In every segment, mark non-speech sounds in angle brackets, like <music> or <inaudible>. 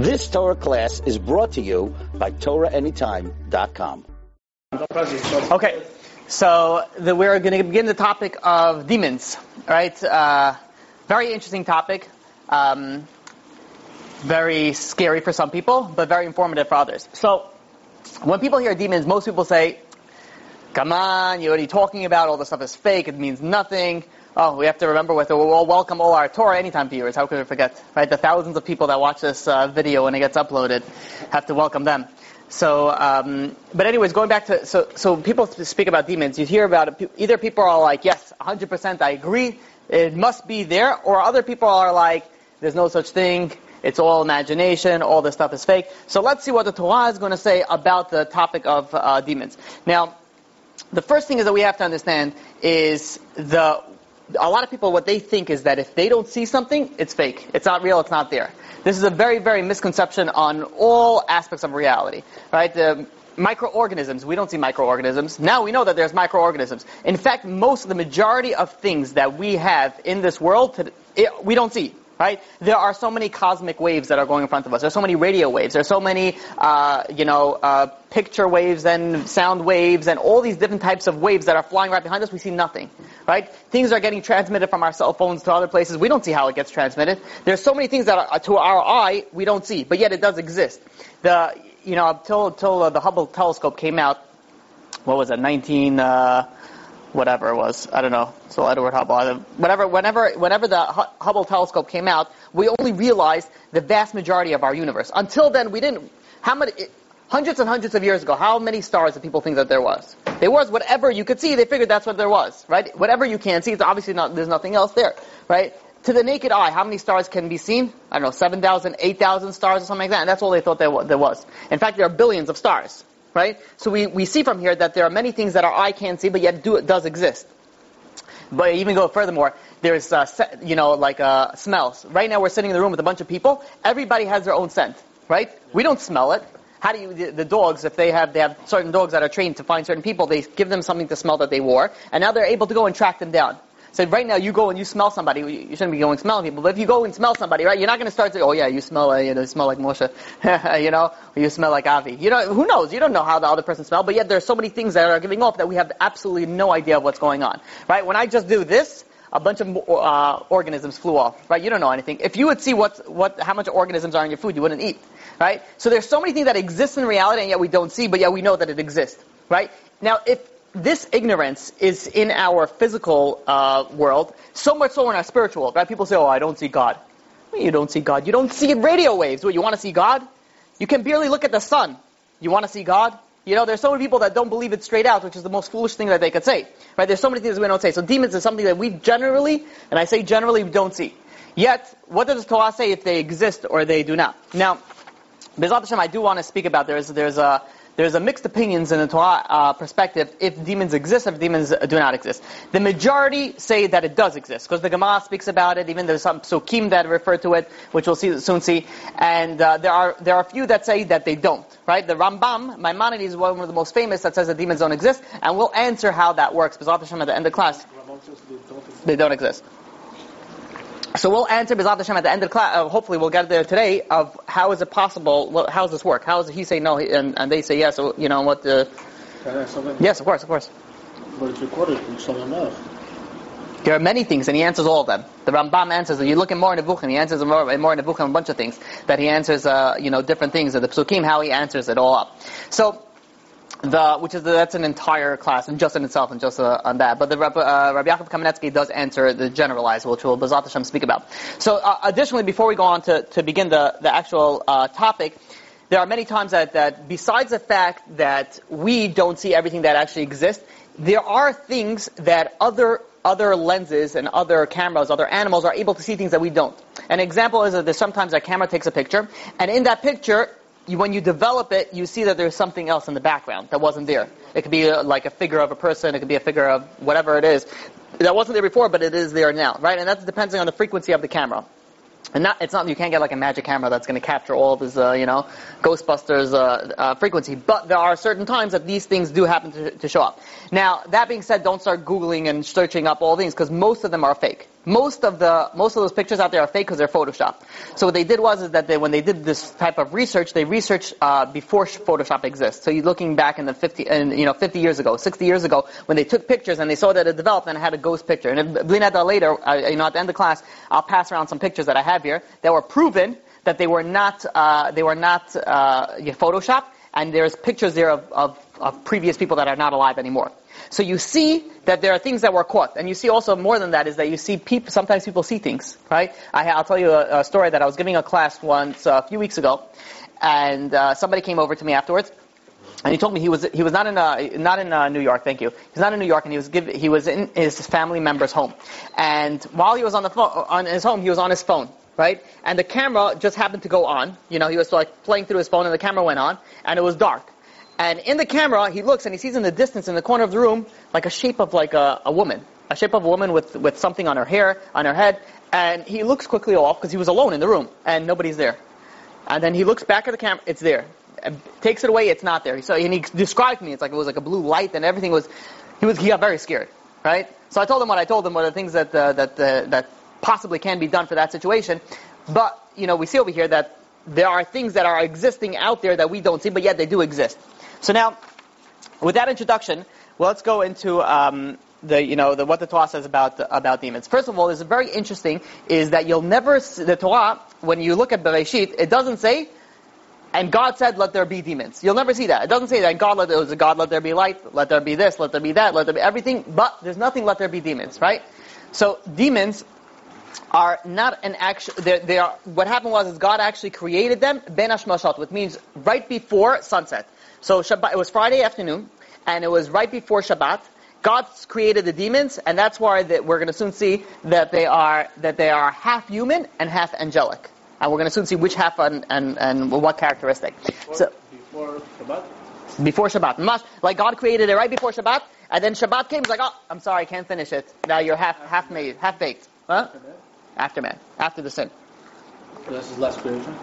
This Torah class is brought to you by TorahAnytime.com. Okay, so the, we're going to begin the topic of demons, right? Uh, very interesting topic. Um, very scary for some people, but very informative for others. So, when people hear demons, most people say, come on, you're already talking about all this stuff is fake, it means nothing. Oh, we have to remember with it. We'll welcome all our Torah Anytime viewers. How could we forget? Right? The thousands of people that watch this uh, video when it gets uploaded have to welcome them. So, um, but anyways, going back to so so people speak about demons. You hear about it. Either people are like, yes, 100%, I agree, it must be there, or other people are like, there's no such thing. It's all imagination. All this stuff is fake. So let's see what the Torah is going to say about the topic of uh, demons. Now, the first thing is that we have to understand is the a lot of people, what they think is that if they don't see something, it's fake. It's not real, it's not there. This is a very, very misconception on all aspects of reality, right? The microorganisms, we don't see microorganisms. Now we know that there's microorganisms. In fact, most of the majority of things that we have in this world, we don't see right? There are so many cosmic waves that are going in front of us. There's so many radio waves. There's so many, uh, you know, uh, picture waves and sound waves and all these different types of waves that are flying right behind us. We see nothing, right? Things are getting transmitted from our cell phones to other places. We don't see how it gets transmitted. There's so many things that are, to our eye we don't see, but yet it does exist. The, you know, till till uh, the Hubble telescope came out, what was it, 19? Uh, whatever it was. I don't know. So Edward Hubble. Whatever, whenever, whenever the Hubble telescope came out, we only realized the vast majority of our universe. Until then, we didn't. How many? Hundreds and hundreds of years ago, how many stars did people think that there was? There was whatever you could see. They figured that's what there was, right? Whatever you can see, it's obviously not. There's nothing else there, right? To the naked eye, how many stars can be seen? I don't know, 7,000, 8,000 stars or something like that. And that's all they thought there was. In fact, there are billions of stars right? So we, we see from here that there are many things that our eye can't see, but yet do, does exist. But even go furthermore, there's, uh, you know, like uh, smells. Right now we're sitting in the room with a bunch of people. Everybody has their own scent, right? We don't smell it. How do you, the, the dogs, if they have, they have certain dogs that are trained to find certain people, they give them something to smell that they wore, and now they're able to go and track them down. So right now you go and you smell somebody, you shouldn't be going smelling people, but if you go and smell somebody, right, you're not going to start to, oh yeah, you smell, uh, you know, you smell like Moshe, <laughs> you know, you smell like Avi. You know, who knows? You don't know how the other person smells, but yet there's so many things that are giving off that we have absolutely no idea of what's going on. Right? When I just do this, a bunch of uh, organisms flew off. Right? You don't know anything. If you would see what, what, how much organisms are in your food, you wouldn't eat. Right? So there's so many things that exist in reality and yet we don't see, but yet we know that it exists. Right? Now, if this ignorance is in our physical uh, world, so much so in our spiritual world. Right? People say, "Oh, I don't see God." Well, you don't see God. You don't see radio waves. What you want to see God? You can barely look at the sun. You want to see God? You know, there's so many people that don't believe it straight out, which is the most foolish thing that they could say. Right? There's so many things we don't say. So demons is something that we generally, and I say generally, we don't see. Yet, what does Torah say if they exist or they do not? Now, B'ezrat Hashem, I do want to speak about. There's there's a there's a mixed opinions in the Torah uh, perspective if demons exist, if demons do not exist. The majority say that it does exist because the Gemara speaks about it. Even there's some psukim that refer to it, which we'll see, soon see. And uh, there are there are a few that say that they don't. Right? The Rambam, Maimonides, is one of the most famous that says that demons don't exist, and we'll answer how that works. Because at the end of class, they don't exist. So we'll answer B'ezrat Hashem at the end of the class. Uh, hopefully, we'll get there today. Of how is it possible? What, how does this work? How does he say no and, and they say yes? So, you know what? The, yes, of course, of course. But it's recorded from Shalom there are many things, and he answers all of them. The Rambam answers. And you look in more in Nevuchim, he answers more, more in Nevuchim a bunch of things that he answers. Uh, you know, different things. And the Psukim, how he answers it all up. So the, which is the, that's an entire class and just in itself and just uh, on that. But the uh, Rabbi Yaakov Kamenetsky does answer the generalized, which we'll B'ezrat Hashem speak about. So uh, additionally, before we go on to, to begin the, the actual uh, topic, there are many times that, that besides the fact that we don't see everything that actually exists, there are things that other other lenses and other cameras, other animals are able to see things that we don't. An example is that sometimes a camera takes a picture, and in that picture, you, when you develop it, you see that there's something else in the background that wasn't there. It could be a, like a figure of a person, it could be a figure of whatever it is. That wasn't there before, but it is there now, right? And that's depending on the frequency of the camera. And not, it's not, you can't get like a magic camera that's going to capture all of this, uh, you know, Ghostbusters uh, uh, frequency. But there are certain times that these things do happen to, to show up. Now, that being said, don't start Googling and searching up all things because most of them are fake Most of the most of those pictures out there are fake because they're Photoshop. So what they did was is that they, when they did this type of research, they researched uh, before Photoshop exists. So you're looking back in the 50, and you know 50 years ago, 60 years ago, when they took pictures and they saw that it developed and it had a ghost picture. And B'li neder later, uh, you know, at the end of class, I'll pass around some pictures that I have here that were proven that they were not uh, they were not uh, Photoshop, and there's pictures there of, of, of previous people that are not alive anymore. So you see that there are things that were caught, and you see also more than that is that you see people. Sometimes people see things, right? I, will tell you a, a, story that I was giving a class once uh, a few weeks ago, and uh, somebody came over to me afterwards, and he told me he was he was not in uh, not in uh, New York. Thank you. He's not in New York, and he was give, he was in his family member's home, and while he was on the phone on his home, he was on his phone, right? And the camera just happened to go on. You know, he was like playing through his phone, and the camera went on, and it was dark. And in the camera, he looks and he sees in the distance, in the corner of the room, like a shape of like a, a woman, a shape of a woman with with something on her hair, on her head. And he looks quickly off because he was alone in the room and nobody's there. And then he looks back at the camera, it's there. Takes it away, it's not there. So and he described me, it's like it was like a blue light and everything was. He was he got very scared, right? So I told him what I told him, what the things that uh, that uh, that possibly can be done for that situation. But you know, we see over here that there are things that are existing out there that we don't see, but yet they do exist. So now, with that introduction, well, let's go into um, the you know the, what the Torah says about about demons. First of all, is very interesting is that you'll never see, the Torah when you look at Bereshit, it doesn't say. And God said, "Let there be demons." You'll never see that. It doesn't say that God let there was God, let there be light, let there be this, let there be that, let there be everything. But there's nothing. Let there be demons, right? So demons are not an actual. They are. What happened was is God actually created them ben hashmashot, which means right before sunset. So Shabbat, it was Friday afternoon, and it was right before Shabbat. God created the demons, and that's why that we're going to soon see that they are that they are half human and half angelic, and we're going to soon see which half and and, and what characteristic. Before, so before Shabbat. Before Shabbat, must like God created it right before Shabbat, and then Shabbat came. He's like, oh, I'm sorry, I can't finish it. Now you're half half made, half baked. Huh? After man, after the sin. So this is less creation.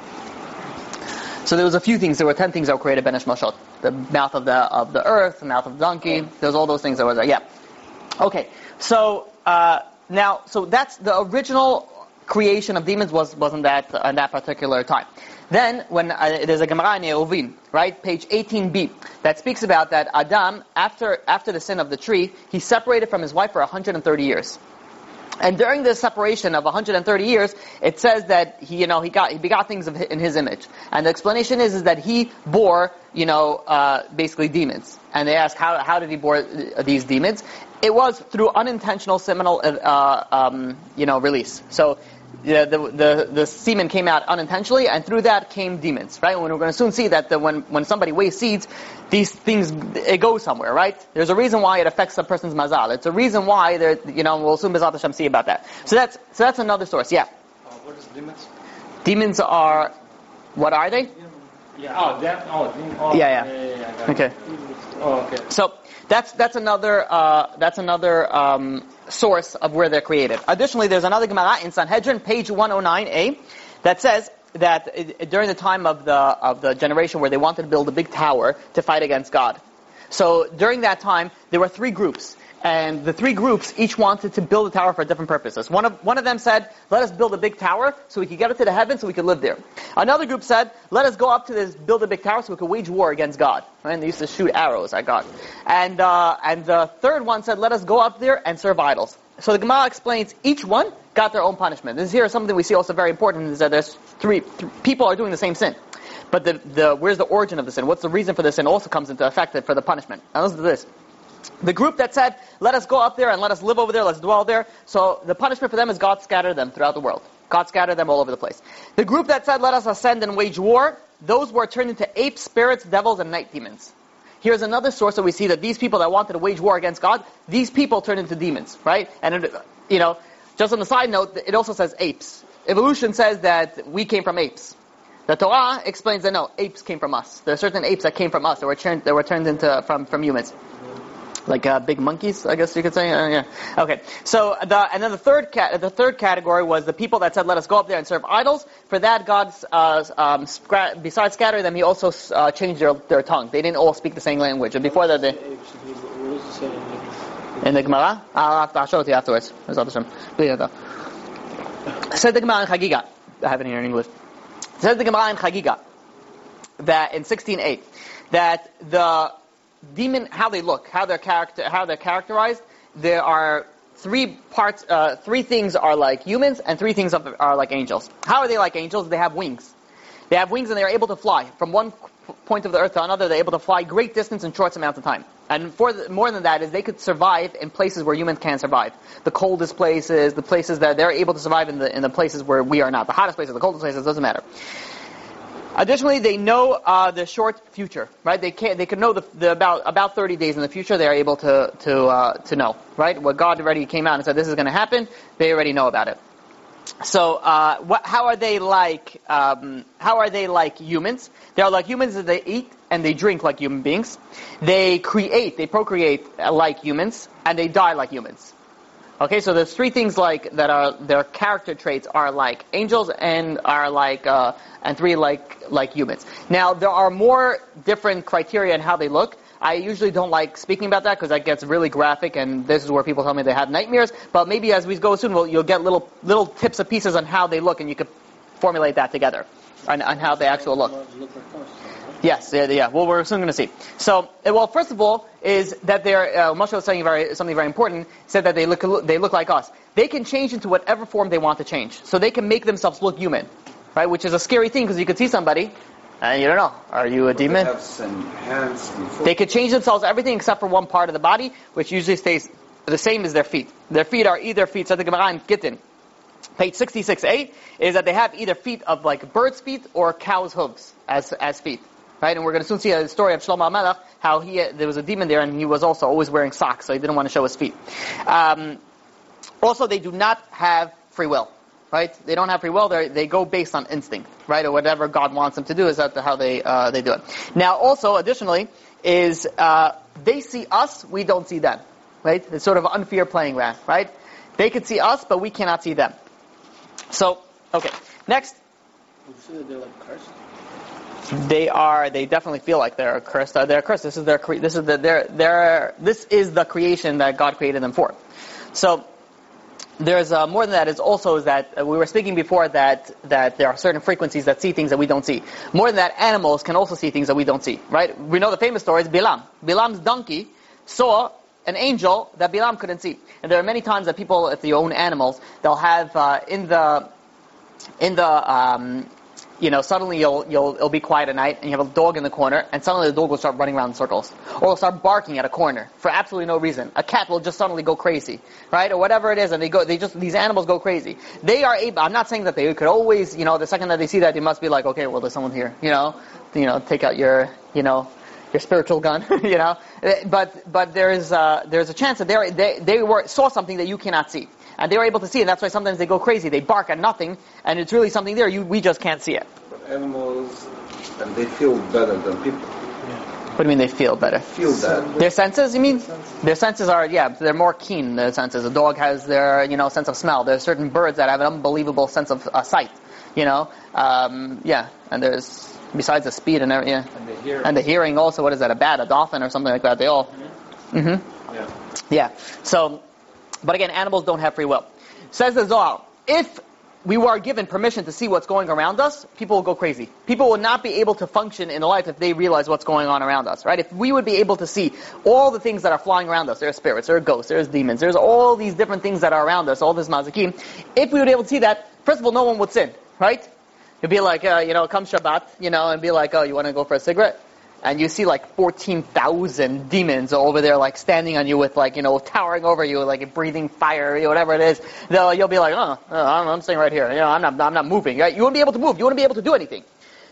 So there was a few things. There were ten things that were created bein hashmashot. The mouth of the of the earth, the mouth of the donkey. There's all those things that were there. Yeah. Okay. So uh, now, so that's the original creation of demons was wasn't that uh, that particular time. Then, when uh, there's a Gemara in Eruvin, right, page 18b, that speaks about that Adam, after after the sin of the tree, he separated from his wife for 130 years. And during this separation of 130 years, it says that he, you know, he got he begot things in his image. And the explanation is is that he bore, you know, uh, basically demons. And they ask how how did he bore these demons? It was through unintentional seminal, uh, um, you know, release. So the, the, the, semen came out unintentionally, and through that came demons, right? And we're going to soon see that the, when, when somebody wastes seeds, these things, it goes somewhere, right? There's a reason why it affects a person's mazal. It's a reason why, there, you know, we'll soon B'ezrat Hashem see about that. So that's, so that's another source, yeah. Uh, what is demons? Demons are, what are they? Yeah, oh, that, oh, oh yeah, yeah. yeah, yeah, yeah okay. Oh, okay. So, that's, that's another, uh, that's another, um, source of where they're created. Additionally, there's another Gemara in Sanhedrin, page 109a, that says that uh, during the time of the of the generation where they wanted to build a big tower to fight against God. So during that time, there were three groups. And the three groups each wanted to build a tower for different purposes. One of, one of them said, let us build a big tower so we could get up to the heavens so we could live there. Another group said, let us go up to this, build a big tower so we could wage war against God. And they used to shoot arrows at God. And, uh, and the third one said, let us go up there and serve idols. So the Gemara explains each one got their own punishment. This here is something we see also very important is that there's three, th- people are doing the same sin. But the, the, where's the origin of the sin? What's the reason for the sin also comes into effect for the punishment. Now listen to this. The group that said, let us go up there and let us live over there, let's dwell there. So the punishment for them is God scattered them throughout the world. God scattered them all over the place. The group that said, let us ascend and wage war, those were turned into apes, spirits, devils, and night demons. Here's another source that we see that these people that wanted to wage war against God, these people turned into demons, right? And, it, you know, just on the side note, it also says apes. Evolution says that we came from apes. The Torah explains that no, apes came from us. There are certain apes that came from us that were turned, that were turned into, from, from humans like uh, big monkeys, I guess you could say. Uh, yeah. Okay. So the and then the third cat the third category was the people that said, "Let us go up there and serve idols." For that, God, uh, um, scra- besides scattering them, He also uh, changed their their tongue. They didn't all speak the same language. And before that, they. in the Gemara. I'll, I'll show it to you afterwards. Said the Gemara in Chagiga. I have it here in English. Says the Gemara in Chagiga that in 16.8 that the demon, how they look, how they're character, how they're characterized, there are three parts, uh, three things are like humans and three things are like angels. How are they like angels? They have wings. They have wings and they're able to fly from one point of the earth to another. They're able to fly great distance in short amounts of time. And for the, more than that is they could survive in places where humans can't survive. The coldest places, the places that they're able to survive in the in the places where we are not. The hottest places, the coldest places, doesn't matter. Additionally, they know uh, the short future, right? They can they can know the, the, about about 30 days in the future. They are able to to uh, to know, right? What God already came out and said this is going to happen. They already know about it. So, uh, what, how are they like? Um, how are they like humans? They are like humans that they eat and they drink like human beings. They create, they procreate like humans, and they die like humans. Okay, so there's three things like that are their character traits are like angels and are like uh, and three like like humans. Now there are more different criteria in how they look. I usually don't like speaking about that because that gets really graphic, and this is where people tell me they have nightmares. But maybe as we go soon, we'll, you'll get little little tips and pieces on how they look, and you could formulate that together on, on how they actually look. Yes, yeah, yeah. Well, we're soon going to see. So, uh, well, first of all, is that they're uh, Moshe was saying very, something very important. Said that they look they look like us. They can change into whatever form they want to change. So they can make themselves look human, right? Which is a scary thing because you could see somebody and you don't know. Are you a But demon? They have some hands. They could change themselves everything except for one part of the body, which usually stays the same as their feet. Their feet are either feet, said the Gemara in Gittin, page 66a, is that they have either feet of like bird's feet or cow's hooves as, as feet. Right? And we're going to soon see a story of Shlomo HaMelech, how he, there was a demon there and he was also always wearing socks, so he didn't want to show his feet. Um, also, they do not have free will. Right? They don't have free will. They they go based on instinct, right? Or whatever God wants them to do is that how they uh, they do it. Now, also additionally, is uh, they see us, we don't see them, right? It's sort of unfair playing ground, right? They could see us, but we cannot see them. So, okay. Next, You they're like cursed? They are they definitely feel like they're cursed. Uh, they're cursed. This is their cre- this is the, their their this is the creation that God created them for. So there's uh, more than that. Is also is that uh, we were speaking before that that there are certain frequencies that see things that we don't see. More than that, animals can also see things that we don't see. Right? We know the famous story is Bilam. Bilam's donkey saw an angel that Bilam couldn't see. And there are many times that people, if they own animals, they'll have uh, in the in the um, you know, suddenly you'll, you'll, it'll be quiet at night and you have a dog in the corner and suddenly the dog will start running around in circles. Or it'll start barking at a corner for absolutely no reason. A cat will just suddenly go crazy, right? Or whatever it is and they go, they just, these animals go crazy. They are able, I'm not saying that they could always, you know, the second that they see that they must be like, okay, well there's someone here, you know, you know, take out your, you know, your spiritual gun, <laughs> you know, but, but there's, uh, there's a chance that they, they, they were, saw something that you cannot see. And they were able to see it, and that's why sometimes they go crazy. They bark at nothing, and it's really something there. You, we just can't see it. But animals, and they feel better than people. What do you mean they feel better? Feel better. Their senses, you mean? Their senses are, yeah, they're more keen, their senses. A dog has their, you know, sense of smell. There's certain birds that have an unbelievable sense of uh, sight, you know? Um, yeah, and there's, besides the speed and everything, yeah. And they hear. And the hearing also, what is that, a bat, a dolphin or something like that, they all, hmm yeah. yeah. So, but again, animals don't have free will. Says the Zohar, if we were given permission to see what's going around us, people will go crazy. People will not be able to function in life if they realize what's going on around us, right? If we would be able to see all the things that are flying around us, there are spirits, there are ghosts, there's demons, there's all these different things that are around us, all this mazakim. If we would be able to see that, first of all, no one would sin, right? It'd be like, uh, you know, come Shabbat, you know, and be like, oh, you want to go for a cigarette? And you see like 14,000 demons over there like standing on you with like, you know, towering over you, like breathing fire, whatever it is. They'll, you'll be like, oh, oh I'm, I'm staying right here. You know, I'm not, I'm not moving. Right? You won't be able to move. You won't be able to do anything.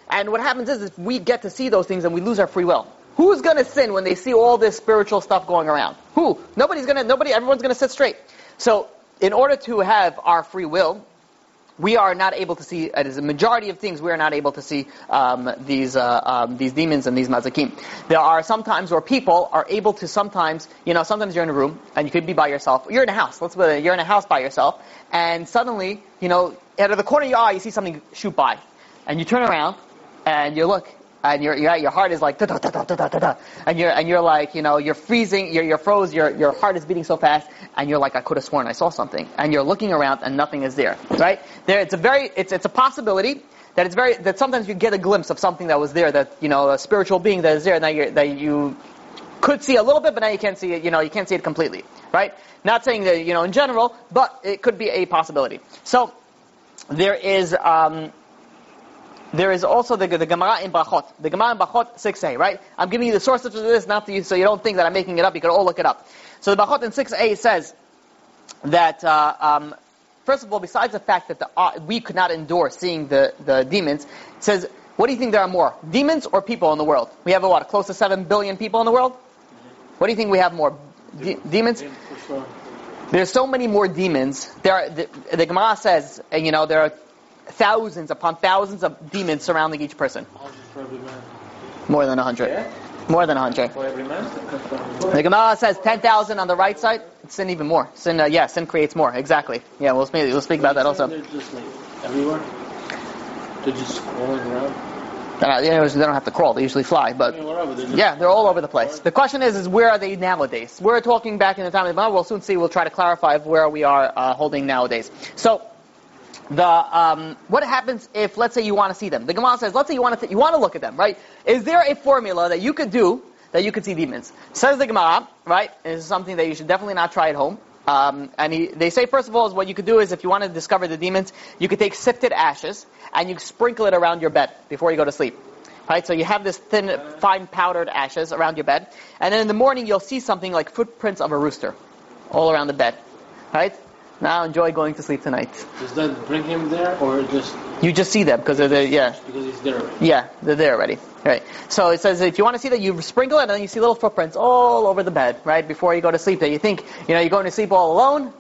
And what happens is, is we get to see those things and we lose our free will. Who's gonna sin when they see all this spiritual stuff going around? Who? Nobody's gonna, nobody, everyone's gonna sit straight. So, in order to have our free will, we are not able to see, as a majority of things, we are not able to see um, these uh, um, these demons and these mazakim. There are sometimes where people are able to sometimes, you know, sometimes you're in a room and you could be by yourself. You're in a house. Let's put it, you're in a house by yourself, and suddenly, you know, out of the corner of your eye, you see something shoot by, and you turn around and you look, and your your, heart is like da, da, da, da, da, da, da, and you're and you're like you know you're freezing, you're you're froze, your your heart is beating so fast, and you're like I could have sworn I saw something, and you're looking around and nothing is there, right? There, it's a very it's it's a possibility that it's very that sometimes you get a glimpse of something that was there, that you know a spiritual being that is there, that you that you could see a little bit, but now you can't see it. You know, you can't see it completely, right? Not saying that you know in general, but it could be a possibility. So there is. Um, there is also the, the Gemara in Brachot. The Gemara in Brachot 6a, right? I'm giving you the sources for this, not to you, so you don't think that I'm making it up. You can all look it up. So the Brachot in 6a says that, uh, um, first of all, besides the fact that the, uh, we could not endure seeing the, the demons, says, what do you think there are more, demons or people in the world? We have, a what, close to 7 billion people in the world? What do you think we have more? De- demons? There's so many more demons. There are, the, the Gemara says, and you know, there are thousands upon thousands of demons surrounding each person. More than a hundred. Yeah? More than a hundred. For every man? The Gemara says 10,000 on the right side. Sin even more. Sin, uh, yeah, sin creates more. Exactly. Yeah, we'll speak, we'll speak about that also. They're just like everywhere. They're just crawling around. Uh, they don't have to crawl. They usually fly. But mean, whatever. They're yeah, they're all over the place. The question is, is where are they nowadays? We're talking back in the time of the Gemara. We'll soon see. We'll try to clarify where we are uh, holding nowadays. So, the um, what happens if, let's say, you want to see them? The Gemara says, let's say you want to you want to look at them, right? Is there a formula that you could do that you could see demons? Says the Gemara, right? This is something that you should definitely not try at home. Um, and he, they say, first of all, is what you could do is if you want to discover the demons, you could take sifted ashes and you sprinkle it around your bed before you go to sleep. Right, so you have this thin, fine powdered ashes around your bed, and then in the morning you'll see something like footprints of a rooster all around the bed. Right? Now enjoy going to sleep tonight. Does that bring him there, or just You just see them because they're there, yeah, because he's there? already? yeah, they're there already. Right. So it says if you want to see that, you sprinkle it, and then you see little footprints all over the bed, right, before you go to sleep. That you think, you know, you're going to sleep all alone.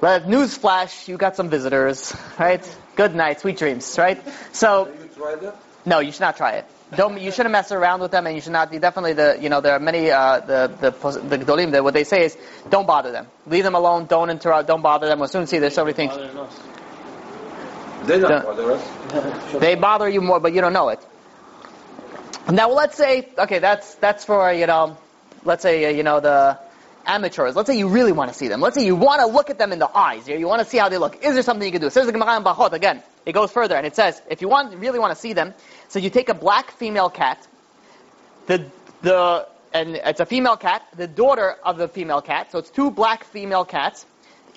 But news flash, you got some visitors, right? Good night, sweet dreams, right? So Have you no, you should not try it. Don't you shouldn't mess around with them, and you should not. You definitely the you know there are many uh, the the pos- the gedolim that what they say is don't bother them, leave them alone, don't interrupt, don't bother them. We'll soon see there's so many things They don't bother us. <laughs> they bother you more, but you don't know it. Now let's say okay, that's that's for you know, let's say uh, you know the amateurs. Let's say you really want to see them. Let's say you want to look at them in the eyes. You, you want to see how they look. Is there something you can do? It says the Gemara in Brachot again. It goes further and it says if you want really want to see them, so you take a black female cat, the the and it's a female cat, the daughter of the female cat. So it's two black female cats,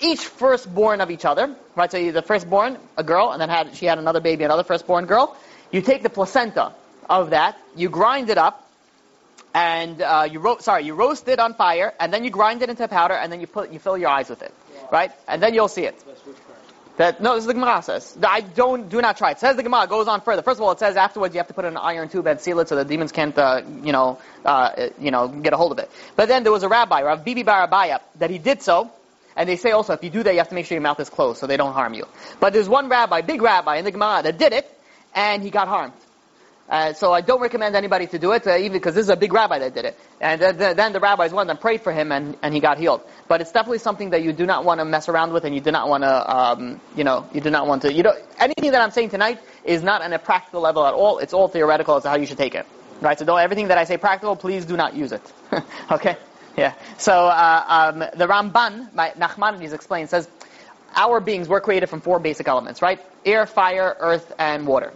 each firstborn of each other. Right. So the firstborn, a girl, and then had she had another baby, another firstborn girl. You take the placenta of that, you grind it up, and uh, you ro- sorry, you roast it on fire, and then you grind it into powder, and then you put you fill your eyes with it, right? And then you'll see it. That no, this is the Gemara says. I don't do not try. It says the Gemara goes on further. First of all, it says afterwards you have to put an iron tube and seal it so the demons can't, uh, you know, uh, you know, get a hold of it. But then there was a rabbi, Rav Bibi bar Abaye, that he did so. And they say also if you do that, you have to make sure your mouth is closed so they don't harm you. But there's one rabbi, big rabbi in the Gemara that did it, and he got harmed. Uh, so I don't recommend anybody to do it, uh, even because this is a big rabbi that did it. And uh, th- then the rabbis went and prayed for him, and, and he got healed. But it's definitely something that you do not want to mess around with, and you do not want to, um, you know, you do not want to. You don't. Anything that I'm saying tonight is not on a practical level at all. It's all theoretical as to how you should take it. Right. So don't everything that I say practical, please do not use it. <laughs> okay. Yeah. So uh, um, the Ramban, my Nachmanides explains, says our beings were created from four basic elements, right? Air, fire, earth, and water.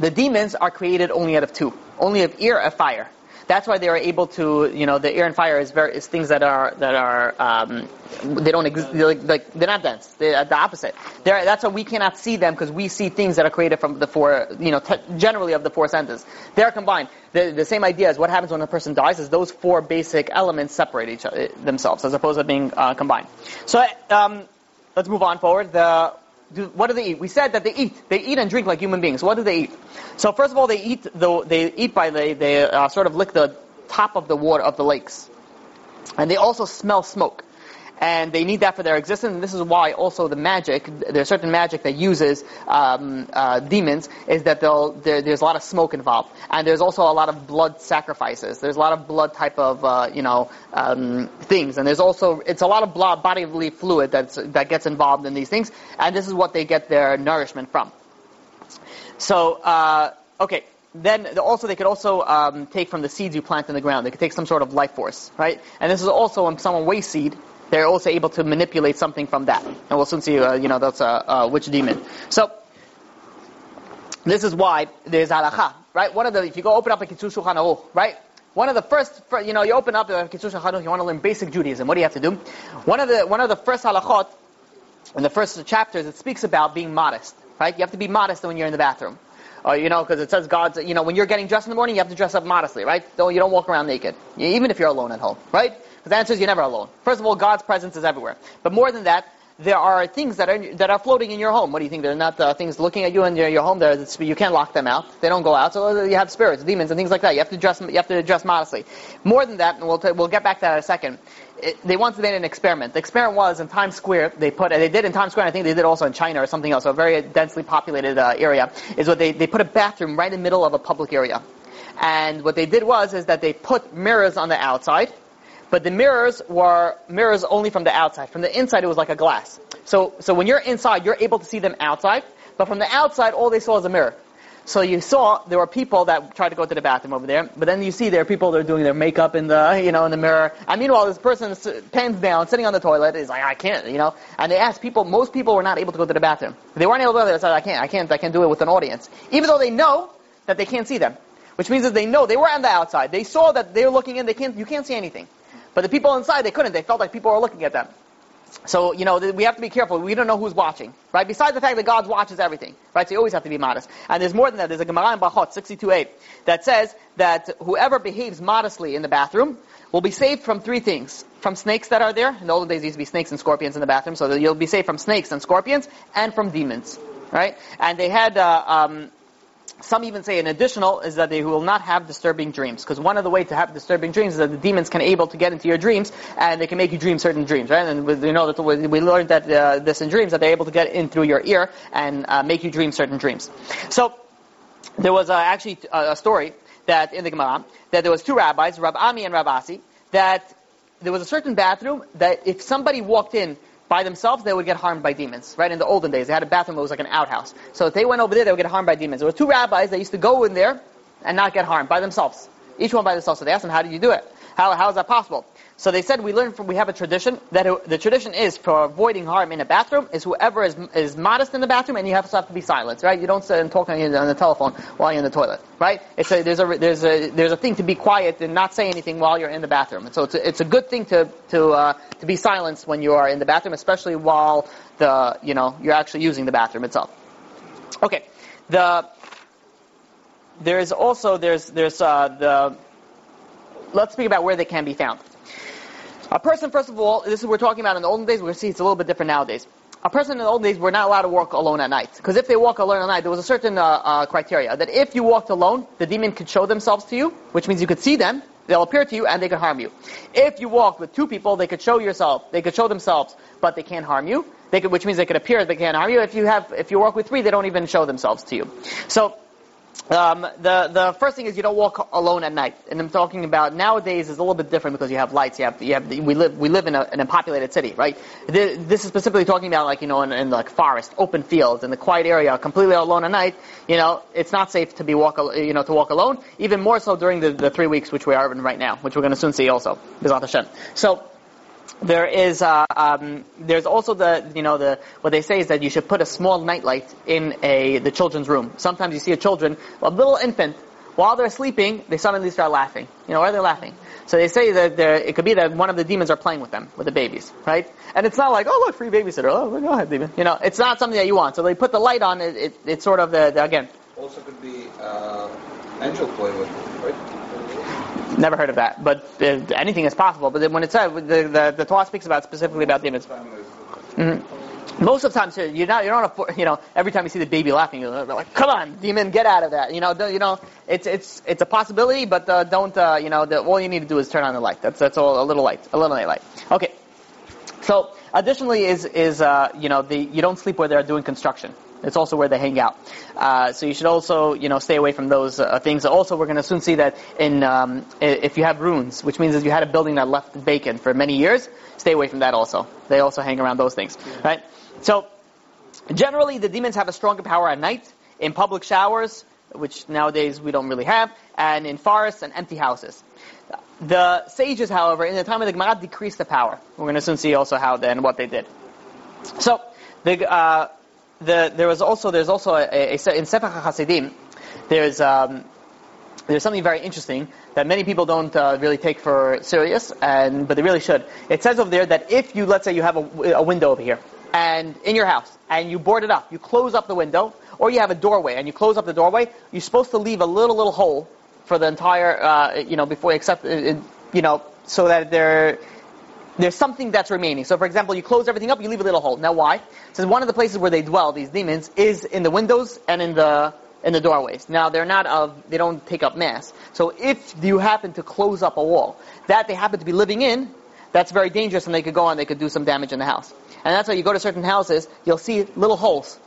The demons are created only out of two, only of air and fire. That's why they are able to, you know, the air and fire is very is things that are that are um, they don't exist. They're like, like they're not dense. They're the opposite. They're, that's why we cannot see them because we see things that are created from the four, you know, t- generally of the four senses. They're combined. The, the same idea is what happens when a person dies is those four basic elements separate each other, themselves as opposed to being uh, combined. So um, let's move on forward. The do, what do they eat? We said that they eat. They eat and drink like human beings. What do they eat? So first of all, they eat. The, they eat by they they uh, sort of lick the top of the water of the lakes, and they also smell smoke. And they need that for their existence. And this is why also the magic, there's certain magic that uses um, uh, demons, is that there, there's a lot of smoke involved, and there's also a lot of blood sacrifices. There's a lot of blood type of uh, you know um, things, and there's also it's a lot of blood, bodily fluid that's that gets involved in these things, and this is what they get their nourishment from. So, uh, okay, then also they could also um, take from the seeds you plant in the ground. They could take some sort of life force, right? And this is also when someone wastes seed, they're also able to manipulate something from that. And we'll soon see, uh, you know, that's a uh, which demon. So this is why there's halacha, right? One of the if you go open up a Kitzur Shulchan Aruch, right? One of the first, you know, you open up the Kitzur Shulchan Aruch, you want to learn basic Judaism. What do you have to do? One of the one of the first halachot in the first chapters, it speaks about being modest, right? You have to be modest when you're in the bathroom. Or, you know, because it says God's, you know, when you're getting dressed in the morning, you have to dress up modestly, right? Don't, you don't walk around naked, even if you're alone at home, right? The answer is you're never alone. First of all, God's presence is everywhere. But more than that, there are things that are that are floating in your home. What do you think? They're not uh, things looking at you in your, your home. There, you can't lock them out. They don't go out. So you have spirits, demons, and things like that. You have to dress. You have to dress modestly. More than that, and we'll t- we'll get back to that in a second. It, they once made an experiment. The experiment was in Times Square. They put they did in Times Square. I think they did also in China or something else. A very densely populated uh, area is what they they put a bathroom right in the middle of a public area. And what they did was is that they put mirrors on the outside but the mirrors were mirrors only from the outside. From the inside, it was like a glass. So, so when you're inside, you're able to see them outside. But from the outside, all they saw was a mirror. So you saw there were people that tried to go to the bathroom over there, but then you see there are people that are doing their makeup in the, you know, in the mirror. And meanwhile, this person is down, sitting on the toilet, is like, I can't, you know. And they asked people, most people were not able to go to the bathroom. They weren't able to go there. They said, I can't, I can't, I can't do it with an audience, even though they know that they can't see them. Which means that they know they were on the outside. They saw that they were looking in. They can't, you can't see anything. But the people inside, they couldn't. They felt like people were looking at them. So, you know, we have to be careful. We don't know who's watching, right? Besides the fact that God watches everything, right? So you always have to be modest. And there's more than that. There's a Gemara in Brachot, 62.8, that says that whoever behaves modestly in the bathroom will be saved from three things. From snakes that are there. In the olden days, there used to be snakes and scorpions in the bathroom, so you'll be saved from snakes and scorpions, and from demons, right? And they had, uh, um, some even say an additional is that they will not have disturbing dreams. Because one of the ways to have disturbing dreams is that the demons can able to get into your dreams and they can make you dream certain dreams, right? And we, you know that we learned that uh, this in dreams that they're able to get in through your ear and uh, make you dream certain dreams. So there was uh, actually a story that in the Gemara that there was two rabbis, Rab Ami and Rab Asi, that there was a certain bathroom that if somebody walked in by themselves, they would get harmed by demons. Right in the olden days, they had a bathroom that was like an outhouse. So if they went over there, they would get harmed by demons. There were two rabbis that used to go in there and not get harmed by themselves. Each one by themselves. So they asked them, "How did you do it? How how is that possible?" So they said we learn from we have a tradition that the tradition is for avoiding harm in a bathroom is whoever is is modest in the bathroom and you have to have to be silent, right? You don't sit and talk on, on the telephone while you're in the toilet, right? It's a, there's a there's a there's a thing to be quiet and not say anything while you're in the bathroom. And so it's a, it's a good thing to to uh, to be silenced when you are in the bathroom, especially while the you know you're actually using the bathroom itself. Okay, the there is also there's there's uh, the let's speak about where they can be found. A person, first of all, this is we're talking about in the olden days. We're going to see it's a little bit different nowadays. A person in the olden days were not allowed to walk alone at night because if they walk alone at night, there was a certain uh, uh, criteria that if you walked alone, the demon could show themselves to you, which means you could see them, they'll appear to you, and they could harm you. If you walked with two people, they could show yourself, they could show themselves, but they can't harm you. They could, which means they could appear, they can't harm you. If you have, if you walk with three, they don't even show themselves to you. So um, the the first thing is you don't walk alone at night, and I'm talking about nowadays is a little bit different because you have lights. You have you have we live we live in a, in a populated city, right? This is specifically talking about like you know in, in like forest, open fields, in the quiet area, completely alone at night. You know, it's not safe to be walk you know to walk alone. Even more so during the, the three weeks which we are in right now, which we're going to soon see also. Hashem. So there is uh, um, there's also the you know the what they say is that you should put a small nightlight in a the children's room. Sometimes you see a children, a little infant, while they're sleeping, they suddenly start laughing. You know, why are they laughing? So they say that there, it could be that one of the demons are playing with them, with the babies, right? And it's not like, oh look, free babysitter. Oh, go ahead, demon. You know, it's not something that you want. So they put the light on. It, it it's sort of the, the again. Also could be uh, angel play with, right? Never heard of that, but uh, anything is possible. But when it says the, the the Torah speaks about specifically about demons. Mm-hmm. Most of the time, you're not you're not a, you know every time you see the baby laughing, you're like, come on, demon, get out of that. You know, you know, it's it's it's a possibility, but uh, don't uh, you know? The, all you need to do is turn on the light. That's that's all a little light, a little light. Okay. So additionally, is is uh, you know the you don't sleep where they're doing construction. It's also where they hang out. Uh, so you should also, you know, stay away from those uh, things. Also, we're going to soon see that in um, if you have ruins, which means that you had a building that left vacant for many years, stay away from that. Also, they also hang around those things, yeah. right? So, generally, the demons have a stronger power at night in public showers, which nowadays we don't really have, and in forests and empty houses. The sages, however, in the time of the Gemara, decreased the power. We're going to soon see also how then what they did. So, the, uh, the, there was also there's also a, a, a in Sefer HaChasidim, there's um, there's something very interesting that many people don't uh, really take for serious, and but they really should. It says over there that if you let's say you have a, a window over here, and in your house, and you board it up, you close up the window, or you have a doorway and you close up the doorway, you're supposed to leave a little little hole for the entire, uh, you know, before you accept, it, you know, so that there there's something that's remaining. So, for example, you close everything up, you leave a little hole. Now, why? Says one of the places where they dwell, these demons, is in the windows and in the in the doorways. Now, they're not of, they don't take up mass. So, if you happen to close up a wall that they happen to be living in, that's very dangerous, and they could go on, they could do some damage in the house. And that's why you go to certain houses, you'll see little holes.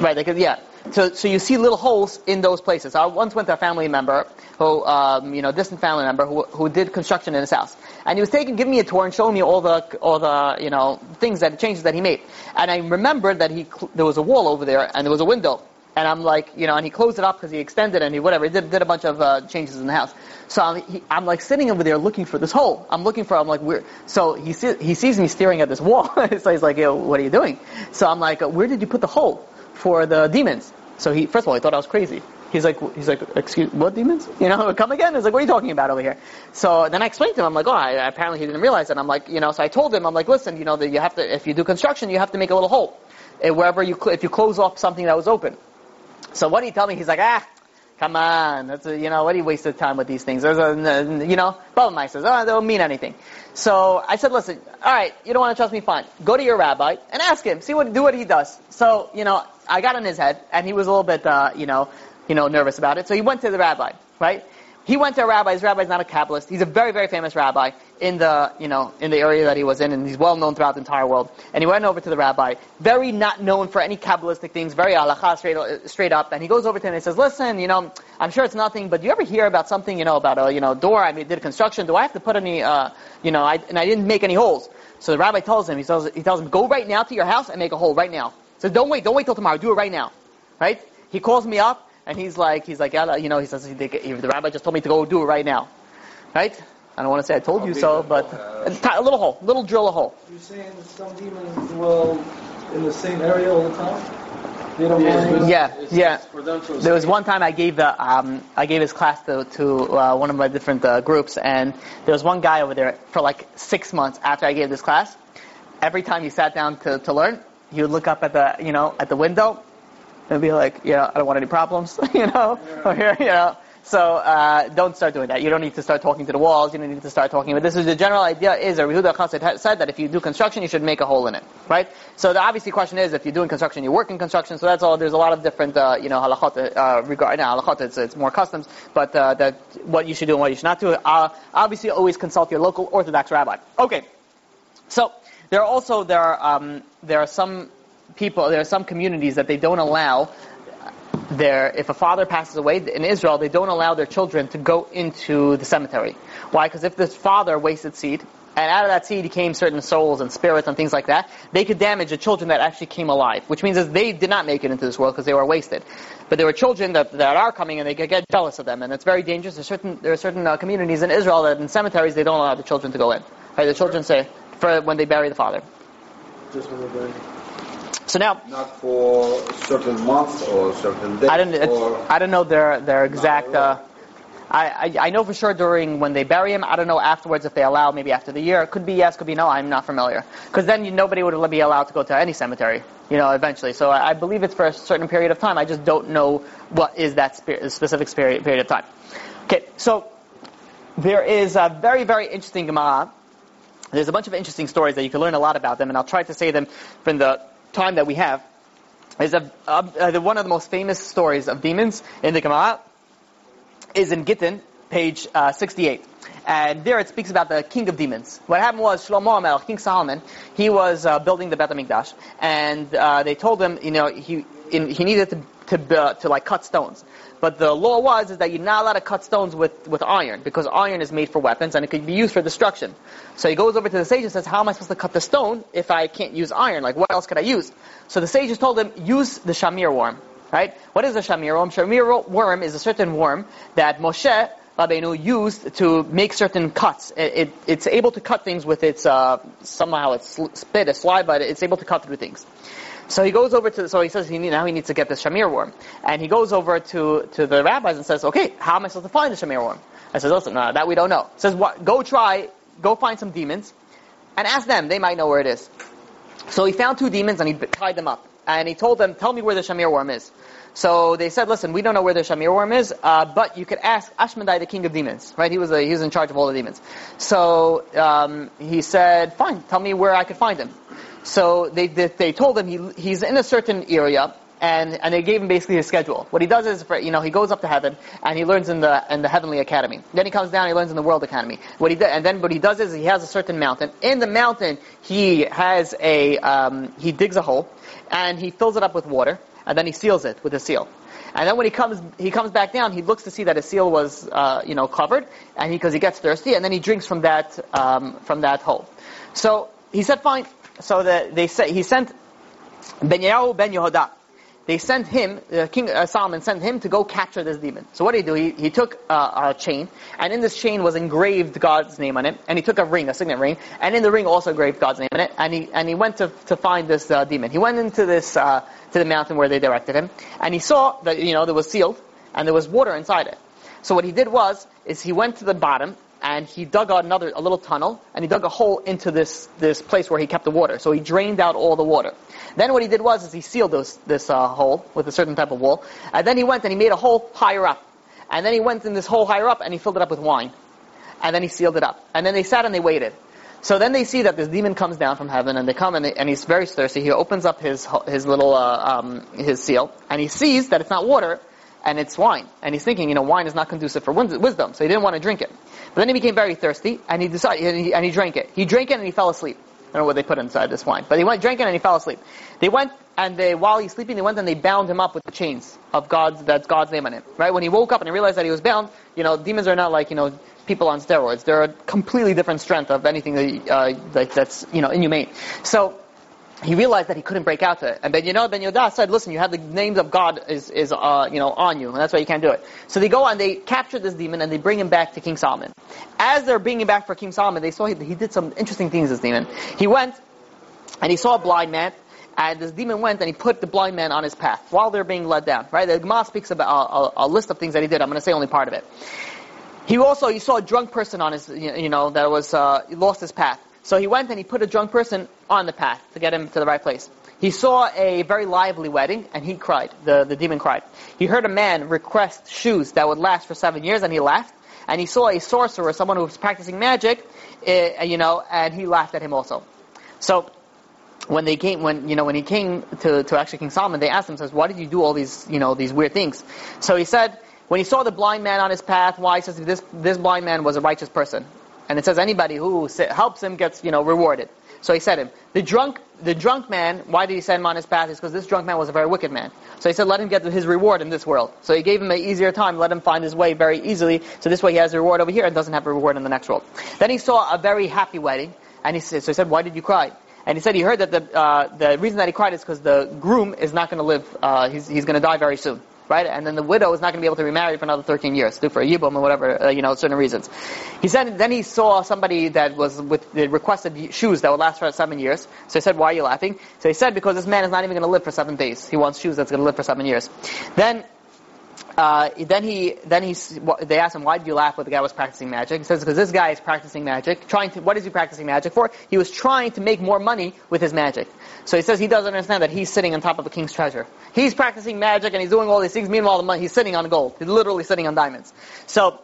Right, they could, yeah. So, so you see little holes in those places. I once went to a family member who, um, you know, distant family member who, who did construction in his house, and he was taking, giving me a tour and showing me all the, all the, you know, things that changes that he made. And I remembered that he, there was a wall over there and there was a window. And I'm like, you know, and he closed it up because he extended and he whatever. He did, did a bunch of uh, changes in the house. So I'm, he, I'm like sitting over there looking for this hole. I'm looking for. I'm like, where? So he see, he sees me staring at this wall. <laughs> so he's like, Yo, what are you doing? So I'm like, where did you put the hole for the demons? So he first of all he thought I was crazy. He's like, he's like, excuse, what demons? <laughs> You know, come again? He's like, what are you talking about over here? So then I explained to him, I'm like, oh, I, apparently he didn't realize it. I'm like, you know, so I told him, I'm like, listen, you know, that you have to, if you do construction, you have to make a little hole. Wherever you, if you close off something that was open. So what did he tell me? He's like, ah, come on, that's a, you know, what do you waste of time with these things? There's a, you know, Baba says, oh, they don't mean anything. So I said, listen, all right, you don't want to trust me, fine. Go to your rabbi and ask him, see what, do what he does. So, you know, I got in his head, and he was a little bit, uh, you know, you know, nervous about it. So he went to the rabbi, right? He went to a rabbi. His rabbi is not a Kabbalist. He's a very, very famous rabbi in the, you know, in the area that he was in, and he's well known throughout the entire world. And he went over to the rabbi, very not known for any Kabbalistic things, very halacha, straight, straight up. And he goes over to him and he says, listen, you know, I'm sure it's nothing, but do you ever hear about something, you know, about a, you know, door? I did construction. Do I have to put any, uh, you know, I, and I didn't make any holes. So the rabbi tells him, he tells, he tells him, go right now to your house and make a hole right now. So don't wait, don't wait till tomorrow. Do it right now, right? He calls me up. And he's like, he's like, you know, he says, the rabbi just told me to go do it right now. Right? I don't want to say I told I'll you so, but a little hole, little drill a hole. You're saying some demons dwell in the same area all the time? yeah, yeah. There was one time I gave the um, I gave his class to, to uh, one of my different uh, groups, and there was one guy over there for like six months after I gave this class. Every time he sat down to, to learn, he would look up at the you know at the window and be like, yeah, I don't want any problems, <laughs> you know, <laughs> or here, you know. So uh, don't start doing that. You don't need to start talking to the walls. You don't need to start talking. But this is the general idea is, or Yehuda Chassid said that if you do construction, you should make a hole in it, right? So the obviously question is, if you're doing construction, you work in construction. So that's all. There's a lot of different, uh, you know, halachot uh, regarding no, halachot. It's, it's more customs, but uh, that what you should do and what you should not do. Uh, obviously, always consult your local Orthodox rabbi. Okay, so there are also there are um, there are some people, there are some communities that they don't allow their, if a father passes away in Israel, they don't allow their children to go into the cemetery. Why? Because if this father wasted seed, and out of that seed came certain souls and spirits and things like that, they could damage the children that actually came alive, which means that they did not make it into this world because they were wasted. But there were children that, that are coming and they get jealous of them, and it's very dangerous. There's certain, there are certain uh, communities in Israel that in cemeteries they don't allow the children to go in. Right? The children say, for when they bury the father. Just when they bury so now, not for certain months or certain days. I don't. I don't know their their exact. Uh, I, I, I know for sure during when they bury him. I don't know afterwards if they allow maybe after the year. Could be yes, could be no. I'm not familiar because then you, nobody would be allowed to go to any cemetery. You know, eventually. So I, I believe it's for a certain period of time. I just don't know what is that spe- specific period period of time. Okay, so there is a very very interesting Gemara. There's a bunch of interesting stories that you can learn a lot about them, and I'll try to say them from the time that we have, is a, a, one of the most famous stories of demons in the Gemara is in Gittin, page uh, 68. And there it speaks about the king of demons. What happened was Shlomo Melech, King Solomon, he was uh, building the Beit HaMikdash, and uh, they told him, you know, he in, he needed to to, uh, to like cut stones. But the law was is that you're not allowed to cut stones with, with iron because iron is made for weapons and it could be used for destruction. So he goes over to the sage and says, "How am I supposed to cut the stone if I can't use iron? Like what else could I use?" So the sages told him, "Use the shamir worm." Right? What is a shamir worm? Shamir worm is a certain worm that Moshe Rabbeinu used to make certain cuts. It, it, it's able to cut things with its, uh, somehow it's spit, a slide, but it's able to cut through things. So he goes over to, so he says he need, now he needs to get this shamir worm. And he goes over to, to the rabbis and says, okay, how am I supposed to find the shamir worm? I says, listen, no, that we don't know. Says, what, go try, go find some demons, and ask them, they might know where it is. So he found two demons and he tied them up. And he told them, tell me where the shamir worm is. So they said, listen, we don't know where the Shamir worm is, uh, but you could ask Ashmedai, the king of demons, right? He was a, he was in charge of all the demons. So um, he said, fine, tell me where I could find him. So they, they, they told him he, he's in a certain area, and, and they gave him basically his schedule. What he does is, for, you know, he goes up to heaven and he learns in the in the heavenly academy. Then he comes down, he learns in the world academy. What he and then what he does is he has a certain mountain. In the mountain, he has a um, he digs a hole and he fills it up with water and then he seals it with a seal. And then when he comes, he comes back down. He looks to see that his seal was, uh, you know, covered, and he because he, he, gets thirsty, and then he drinks from that um, from that hole. So he said, "Fine." So the, they say he sent Ben Yahu Ben Yehuda they sent him, uh, King uh, Solomon sent him to go capture this demon. So what did he do? He, he took uh, a chain, and in this chain was engraved God's name on it, and he took a ring, a signet ring, and in the ring also engraved God's name on it, and he, and he went to, to find this uh, demon. He went into this, uh, to the mountain where they directed him, and he saw that, you know, there was sealed, and there was water inside it. So what he did was, is he went to the bottom, and he dug out another, a little tunnel, and he dug a hole into this, this place where he kept the water. So he drained out all the water. Then what he did was, is he sealed this, this uh, hole with a certain type of wool, and then he went and he made a hole higher up. And then he went in this hole higher up and he filled it up with wine. And then he sealed it up. And then they sat and they waited. So then they see that this demon comes down from heaven, and they come and, they, and he's very thirsty. He opens up his his little uh, um, his seal, and he sees that it's not water, and it's wine. And he's thinking, you know, wine is not conducive for wisdom, so he didn't want to drink it. But then he became very thirsty, and he decided, and he, and he drank it. He drank it, and he fell asleep. I don't know what they put inside this wine, but he went drank it, and he fell asleep. They went and they, while he's sleeping, they went and they bound him up with the chains of God's that's God's name on it. Right when he woke up and he realized that he was bound, you know, demons are not like you know people on steroids. They're a completely different strength of anything that, uh, that that's you know inhumane. So he realized that he couldn't break out to it. And Ben Yehuda Ben Yehuda said, listen, you have the names of God is, is uh, you know, on you, and that's why you can't do it. So they go and they capture this demon and they bring him back to King Solomon. As they're bringing him back for King Solomon, they saw he, he did some interesting things, this demon. He went and he saw a blind man, and this demon went and he put the blind man on his path while they're being led down. Right? The Gemara speaks about a, a, a list of things that he did. I'm going to say only part of it. He also, he saw a drunk person on his, you know, that was, uh, lost his path. So he went and he put a drunk person on the path to get him to the right place. He saw a very lively wedding and he cried. The, the demon cried. He heard a man request shoes that would last for seven years and he laughed. And he saw a sorcerer, someone who was practicing magic, uh, you know, and he laughed at him also. So when they came, when you know, when he came to, to actually King Solomon, they asked him, says, "Why did you do all these, you know, these weird things?" So he said, when he saw the blind man on his path, why? He says, "This this blind man was a righteous person." And it says anybody who helps him gets, you know, rewarded. So he said him. The drunk, the drunk man, why did he send him on his path? Is because this drunk man was a very wicked man. So he said, let him get his reward in this world. So he gave him an easier time, let him find his way very easily. So this way he has a reward over here and doesn't have a reward in the next world. Then he saw a very happy wedding, and he said, so he said, why did you cry? And he said he heard that the uh, the reason that he cried is because the groom is not going to live. Uh, he's he's going to die very soon right? And then the widow is not going to be able to remarry for another 13 years, due for a yibum or whatever, uh, you know, certain reasons. He said, then he saw somebody that was with the requested shoes that would last for seven years. So he said, why are you laughing? So he said, because this man is not even going to live for seven days. He wants shoes that's going to live for seven years. Then uh, then he, then he, they asked him, why did you laugh when the guy was practicing magic? He says, because this guy is practicing magic. Trying to, what is he practicing magic for? He was trying to make more money with his magic. So he says he doesn't understand that he's sitting on top of a king's treasure. He's practicing magic and he's doing all these things. Meanwhile, the money, he's sitting on gold. He's literally sitting on diamonds. So,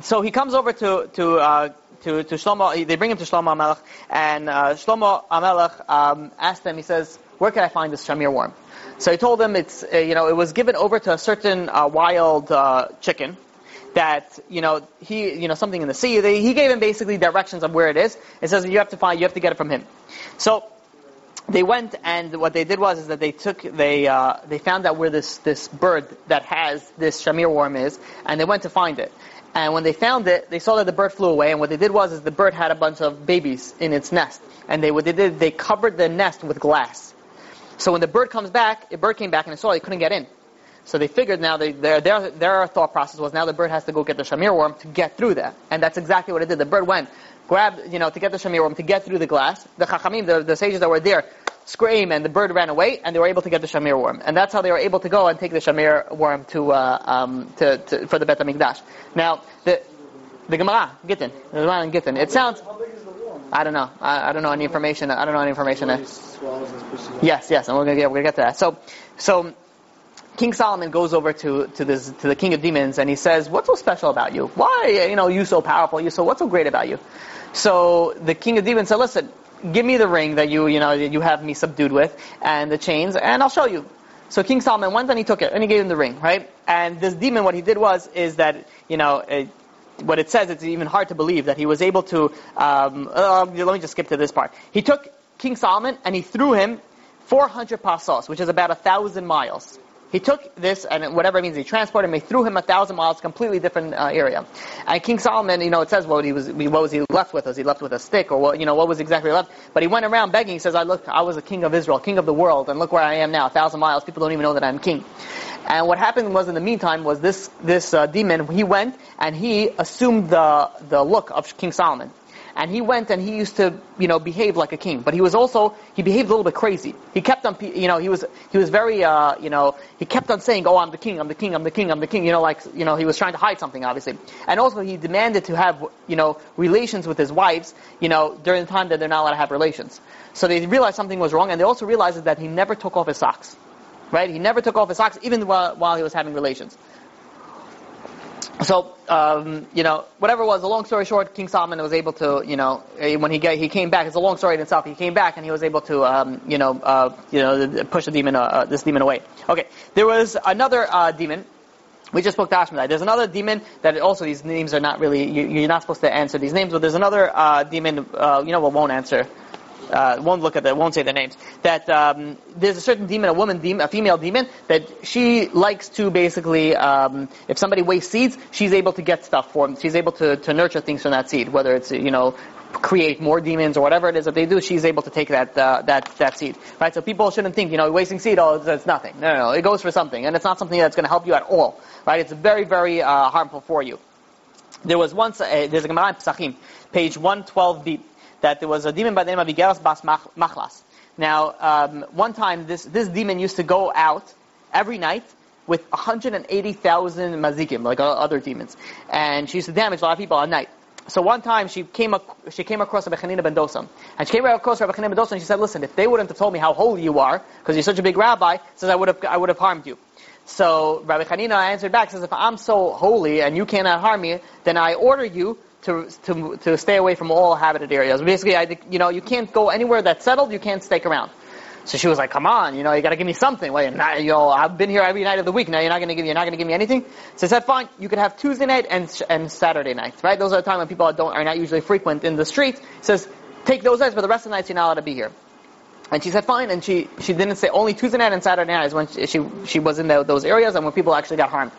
so he comes over to, to, uh, to, to Shlomo, they bring him to Shlomo HaMelech, and uh, Shlomo HaMelech um, asked him, he says, where can I find this shamir worm? So he told them it's, uh, you know, it was given over to a certain uh, wild uh, chicken that, you know, he, you know, something in the sea. They, he gave him basically directions of where it is. It says you have to find, you have to get it from him. So they went and what they did was is that they took, they, uh, they found out where this, this bird that has this shamir worm is, and they went to find it. And when they found it, they saw that the bird flew away, and what they did was is the bird had a bunch of babies in its nest. And they, what they did, they covered the nest with glass. So when the bird comes back, a bird came back and it saw he couldn't get in. So they figured now they, their, their, their thought process was now the bird has to go get the shamir worm to get through that. And that's exactly what it did. The bird went, grabbed, you know, to get the shamir worm, to get through the glass. The chachamim, the, the sages that were there, screamed and the bird ran away and they were able to get the shamir worm. And that's how they were able to go and take the shamir worm to, uh, um, to, to, for the Bet HaMikdash. Now, the, the Gemara, Gittin, the Gemara in Gittin, it sounds, I don't know. I, I don't know any information. I don't know any information. He swallows his pussy. Yes, yes, and we're gonna get we're gonna get to that. So, so King Solomon goes over to to this to the king of demons and he says, "What's so special about you? Why you know you so powerful? You so what's so great about you?" So the king of demons said, "Listen, give me the ring that you you know that you have me subdued with and the chains, and I'll show you." So King Solomon went and he took it and he gave him the ring, right? And this demon, what he did was is that you know. It, what it says, it's even hard to believe that he was able to. Um, uh, let me just skip to this part. He took King Solomon and he threw him 400 pasos, which is about a thousand miles. He took this and whatever it means, he transported him. He threw him a thousand miles, completely different uh, area. And King Solomon, you know, it says what he was, what was he left with? Was he left with a stick, or what? You know, what was exactly left? But he went around begging. He says, "I look, I was a king of Israel, king of the world, and look where I am now, a thousand miles. People don't even know that I'm king." And what happened was, in the meantime, was this this uh, demon. He went and he assumed the the look of King Solomon, and he went and he used to you know behave like a king. But he was also he behaved a little bit crazy. He kept on you know he was he was very uh, you know he kept on saying, "Oh, I'm the king, I'm the king, I'm the king, I'm the king." You know, like you know he was trying to hide something, obviously. And also he demanded to have you know relations with his wives, you know, during the time that they're not allowed to have relations. So they realized something was wrong, and they also realized that he never took off his socks. Right? He never took off his socks, even while, while he was having relations. So, um, you know, whatever it was, a long story short, King Solomon was able to, you know, eh, when he get, he came back, it's a long story in itself. He came back and he was able to, um, you know, uh, you know, push the demon, uh, uh, this demon away. Okay, there was another uh, demon. We just spoke to Ashmedai. There's another demon that also these names are not really. You, you're not supposed to answer these names, but there's another uh, demon. Uh, you know what won't answer uh, won't look at that, won't say their names. That um, there's a certain demon, a woman demon, a female demon, that she likes to basically, um, if somebody wastes seeds, she's able to get stuff for them. She's able to, to nurture things from that seed, whether it's you know create more demons or whatever it is that they do. She's able to take that uh, that that seed, right? So people shouldn't think you know wasting seed, oh, it's, nothing. No, no, no, it goes for something, and it's not something that's going to help you at all, right? It's very, very uh, harmful for you. There was once, there's a Gemara in page 112b that there was a demon by the name of Igeras Bas Machlas. Now, um, one time this, this demon used to go out every night with 180,000 mazikim, like uh, other demons. And she used to damage a lot of people at night. So one time she came, ac- she came across Rabbi Chanina ben Dosam. And she came right across Rabbi Chanina ben Dosam and she said, listen, if they wouldn't have told me how holy you are, because you're such a big rabbi, says I would have, I would have harmed you. So Rabbi Chanina answered back, says, if I'm so holy and you cannot harm me, then I order you to, to, to stay away from all habited areas. Basically, I you know, you can't go anywhere that's settled, you can't stake around. So she was like, "Come on, you know, you got to give me something. Wait, not, you know, I've been here every night of the week. Now you're not going to give me, you're not going to give me anything." So I said, "Fine, you could have Tuesday night and and Saturday night, right? Those are the time when people don't are not usually frequent in the street." He says, "Take those nights, but the rest of the nights you're not allowed to be here." And she said, "Fine." And she she didn't say only Tuesday night and Saturday night is when she she, she was in the, those areas and when people actually got harmed.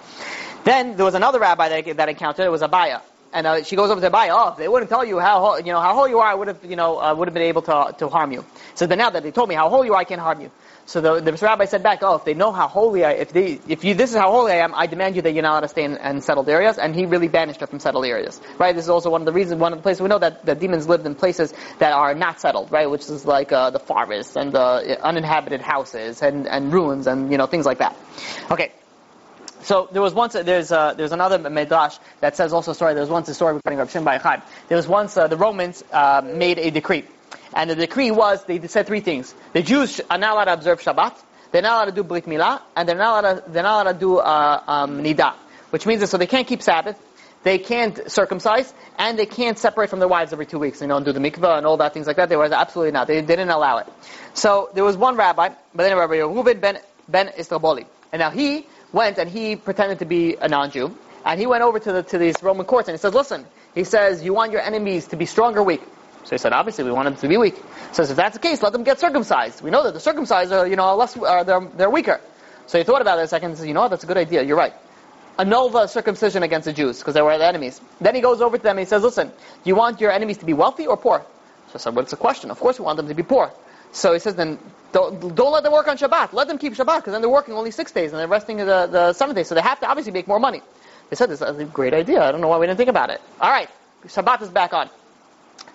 Then there was another rabbi that that I encountered. It was Abaye. And uh, she goes over to Abaye. Oh, they wouldn't tell you how you know how holy you are, I would have you know uh, would have been able to to harm you. So, but now that they told me how holy you are, I can't harm you. So the, the rabbi said back, oh, if they know how holy I, if they, if you, this is how holy I am, I demand you that you're not allowed to stay in, in settled areas, and he really banished her from settled areas, right? This is also one of the reasons, one of the places we know that the demons lived in places that are not settled, right? Which is like uh, the forests and the uninhabited houses and, and ruins and you know things like that. Okay. So there was once there's uh, there's another medrash that says also story. There was once a story regarding Rav Shimon Bar. There was once uh, the Romans uh, made a decree, and the decree was they said three things: the Jews are not allowed to observe Shabbat, they're not allowed to do Brit Milah, and they're not allowed to, they're not allowed to do uh, um, Nida, which means that so they can't keep Sabbath, they can't circumcise, and they can't separate from their wives every two weeks. You know, and do the mikvah and all that things like that. They were absolutely not. They, they didn't allow it. So there was one rabbi, but then Rabbi Reuven ben ben Istraboli, and now he went and he pretended to be a non-Jew, and he went over to the to these Roman courts and he says, "Listen," he says, "you want your enemies to be strong or weak?" So he said, "Obviously, we want them to be weak." He says, "If that's the case, let them get circumcised. We know that the circumcised are, you know, less, uh, they're they're weaker." So he thought about it a second and says, "You know what? That's a good idea. You're right." Annul the circumcision against the Jews because they were the enemies. Then he goes over to them and he says, "Listen, you want your enemies to be wealthy or poor?" So I said, "What's the question? Of course, we want them to be poor." So he says, then don't, don't let them work on Shabbat. Let them keep Shabbat because then they're working only six days and they're resting the, the seventh day. So they have to obviously make more money. They said this is a great idea. I don't know why we didn't think about it. All right, Shabbat is back on.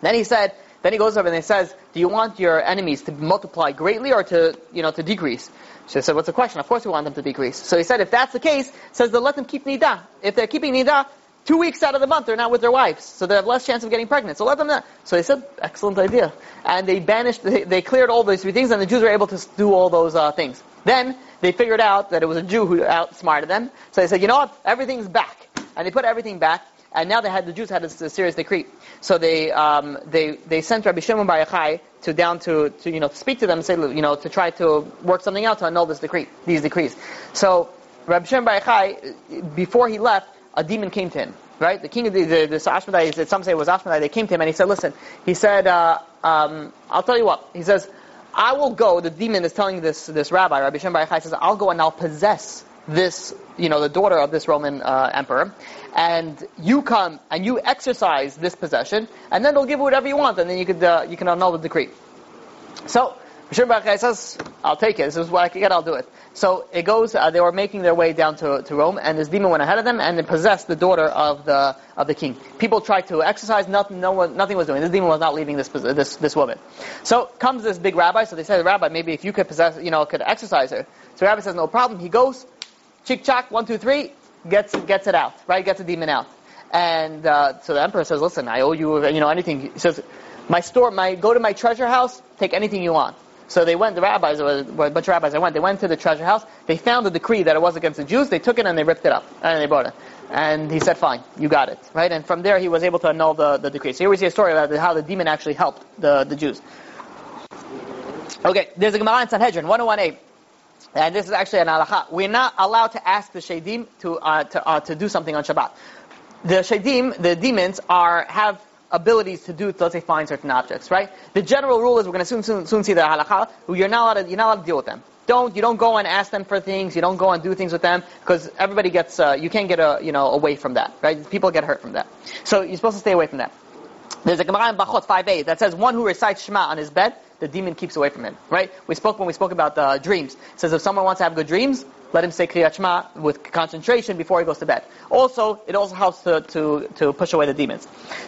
Then he said, then he goes over and he says, do you want your enemies to multiply greatly or to, you know, to decrease? So he said, what's the question? Of course we want them to decrease. So he said, if that's the case, says then let them keep nidah. If they're keeping nidah, two weeks out of the month they're not with their wives, so they have less chance of getting pregnant. So let them not. So they said, excellent idea. And they banished, they, they cleared all those three things, and the Jews were able to do all those uh, things. Then they figured out that it was a Jew who outsmarted them. So they said, you know what? Everything's back. And they put everything back. And now they had the Jews had a, a serious decree. So they um, they they sent Rabbi Shimon Bar Yochai to down to, to you know to speak to them and say you know to try to work something out to annul this decree these decrees. So Rabbi Shimon Bar Yochai before he left a demon came to him. Right, the king of the the, the Ashmedai, some say it was Ashmedai. They came to him and he said, "Listen," he said, uh, um, "I'll tell you what." He says, "I will go." The demon is telling this this rabbi, Rabbi Shimon Bar says, "I'll go and I'll possess this, you know, the daughter of this Roman uh, emperor, and you come and you exercise this possession, and then they'll give you whatever you want, and then you could uh, you can annul the decree." So I'll take it. This is what I can get, I'll do it. So it goes, uh, they were making their way down to, to Rome, and this demon went ahead of them, and possessed the daughter of the, of the king. People tried to exercise, nothing, no one, nothing was doing. This demon was not leaving this, this, this woman. So comes this big rabbi, so they said, the Rabbi, maybe if you could possess, you know, could exercise her. So the rabbi says, no problem. He goes, chick chak, one, two, three, gets, gets it out, right? Gets the demon out. And, uh, so the emperor says, listen, I owe you, you know, anything. He says, my store, my, go to my treasure house, take anything you want. So they went, the rabbis, or a bunch of rabbis, they went, they went to the treasure house, they found a decree that it was against the Jews, they took it and they ripped it up, and they brought it. And he said, fine, you got it, right? And from there he was able to annul the, the decree. So here we see a story about how the demon actually helped the, the Jews. Okay, there's a Gemara in Sanhedrin, 101a. And this is actually an halacha. We're not allowed to ask the shadim to, uh, to, uh, to do something on Shabbat. The shadim, the demons, are, have abilities to do, let's say, find certain objects, right? The general rule is we're going to soon, soon, soon see the halakha. You're not allowed to, you're not allowed to deal with them. Don't you don't go and ask them for things. You don't go and do things with them because everybody gets uh, you can't get a, you know away from that, right? People get hurt from that. So you're supposed to stay away from that. There's a Gemara in Brachot 5a that says one who recites Shema on his bed, the demon keeps away from him, right? We spoke when we spoke about uh, dreams. It says if someone wants to have good dreams, let him say Kriyat Shema with concentration before he goes to bed. Also, it also helps to, to, to push away the demons.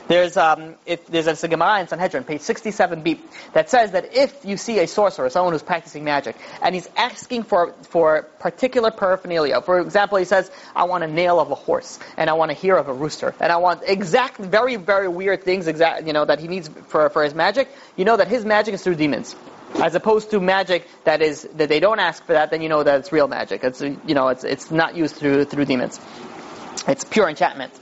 There's, um, if, there's a Gemara in Sanhedrin, page 67b, that says that if you see a sorcerer, someone who's practicing magic, and he's asking for, for particular paraphernalia, for example, he says, I want a nail of a horse, and I want a ear of a rooster, and I want exact, very, very weird things exact, you know, that he needs for, for his magic, you know that his magic is through demons as opposed to magic that is that they don't ask for that, then you know that it's real magic. It's you know it's it's not used through through demons. It's pure enchantment.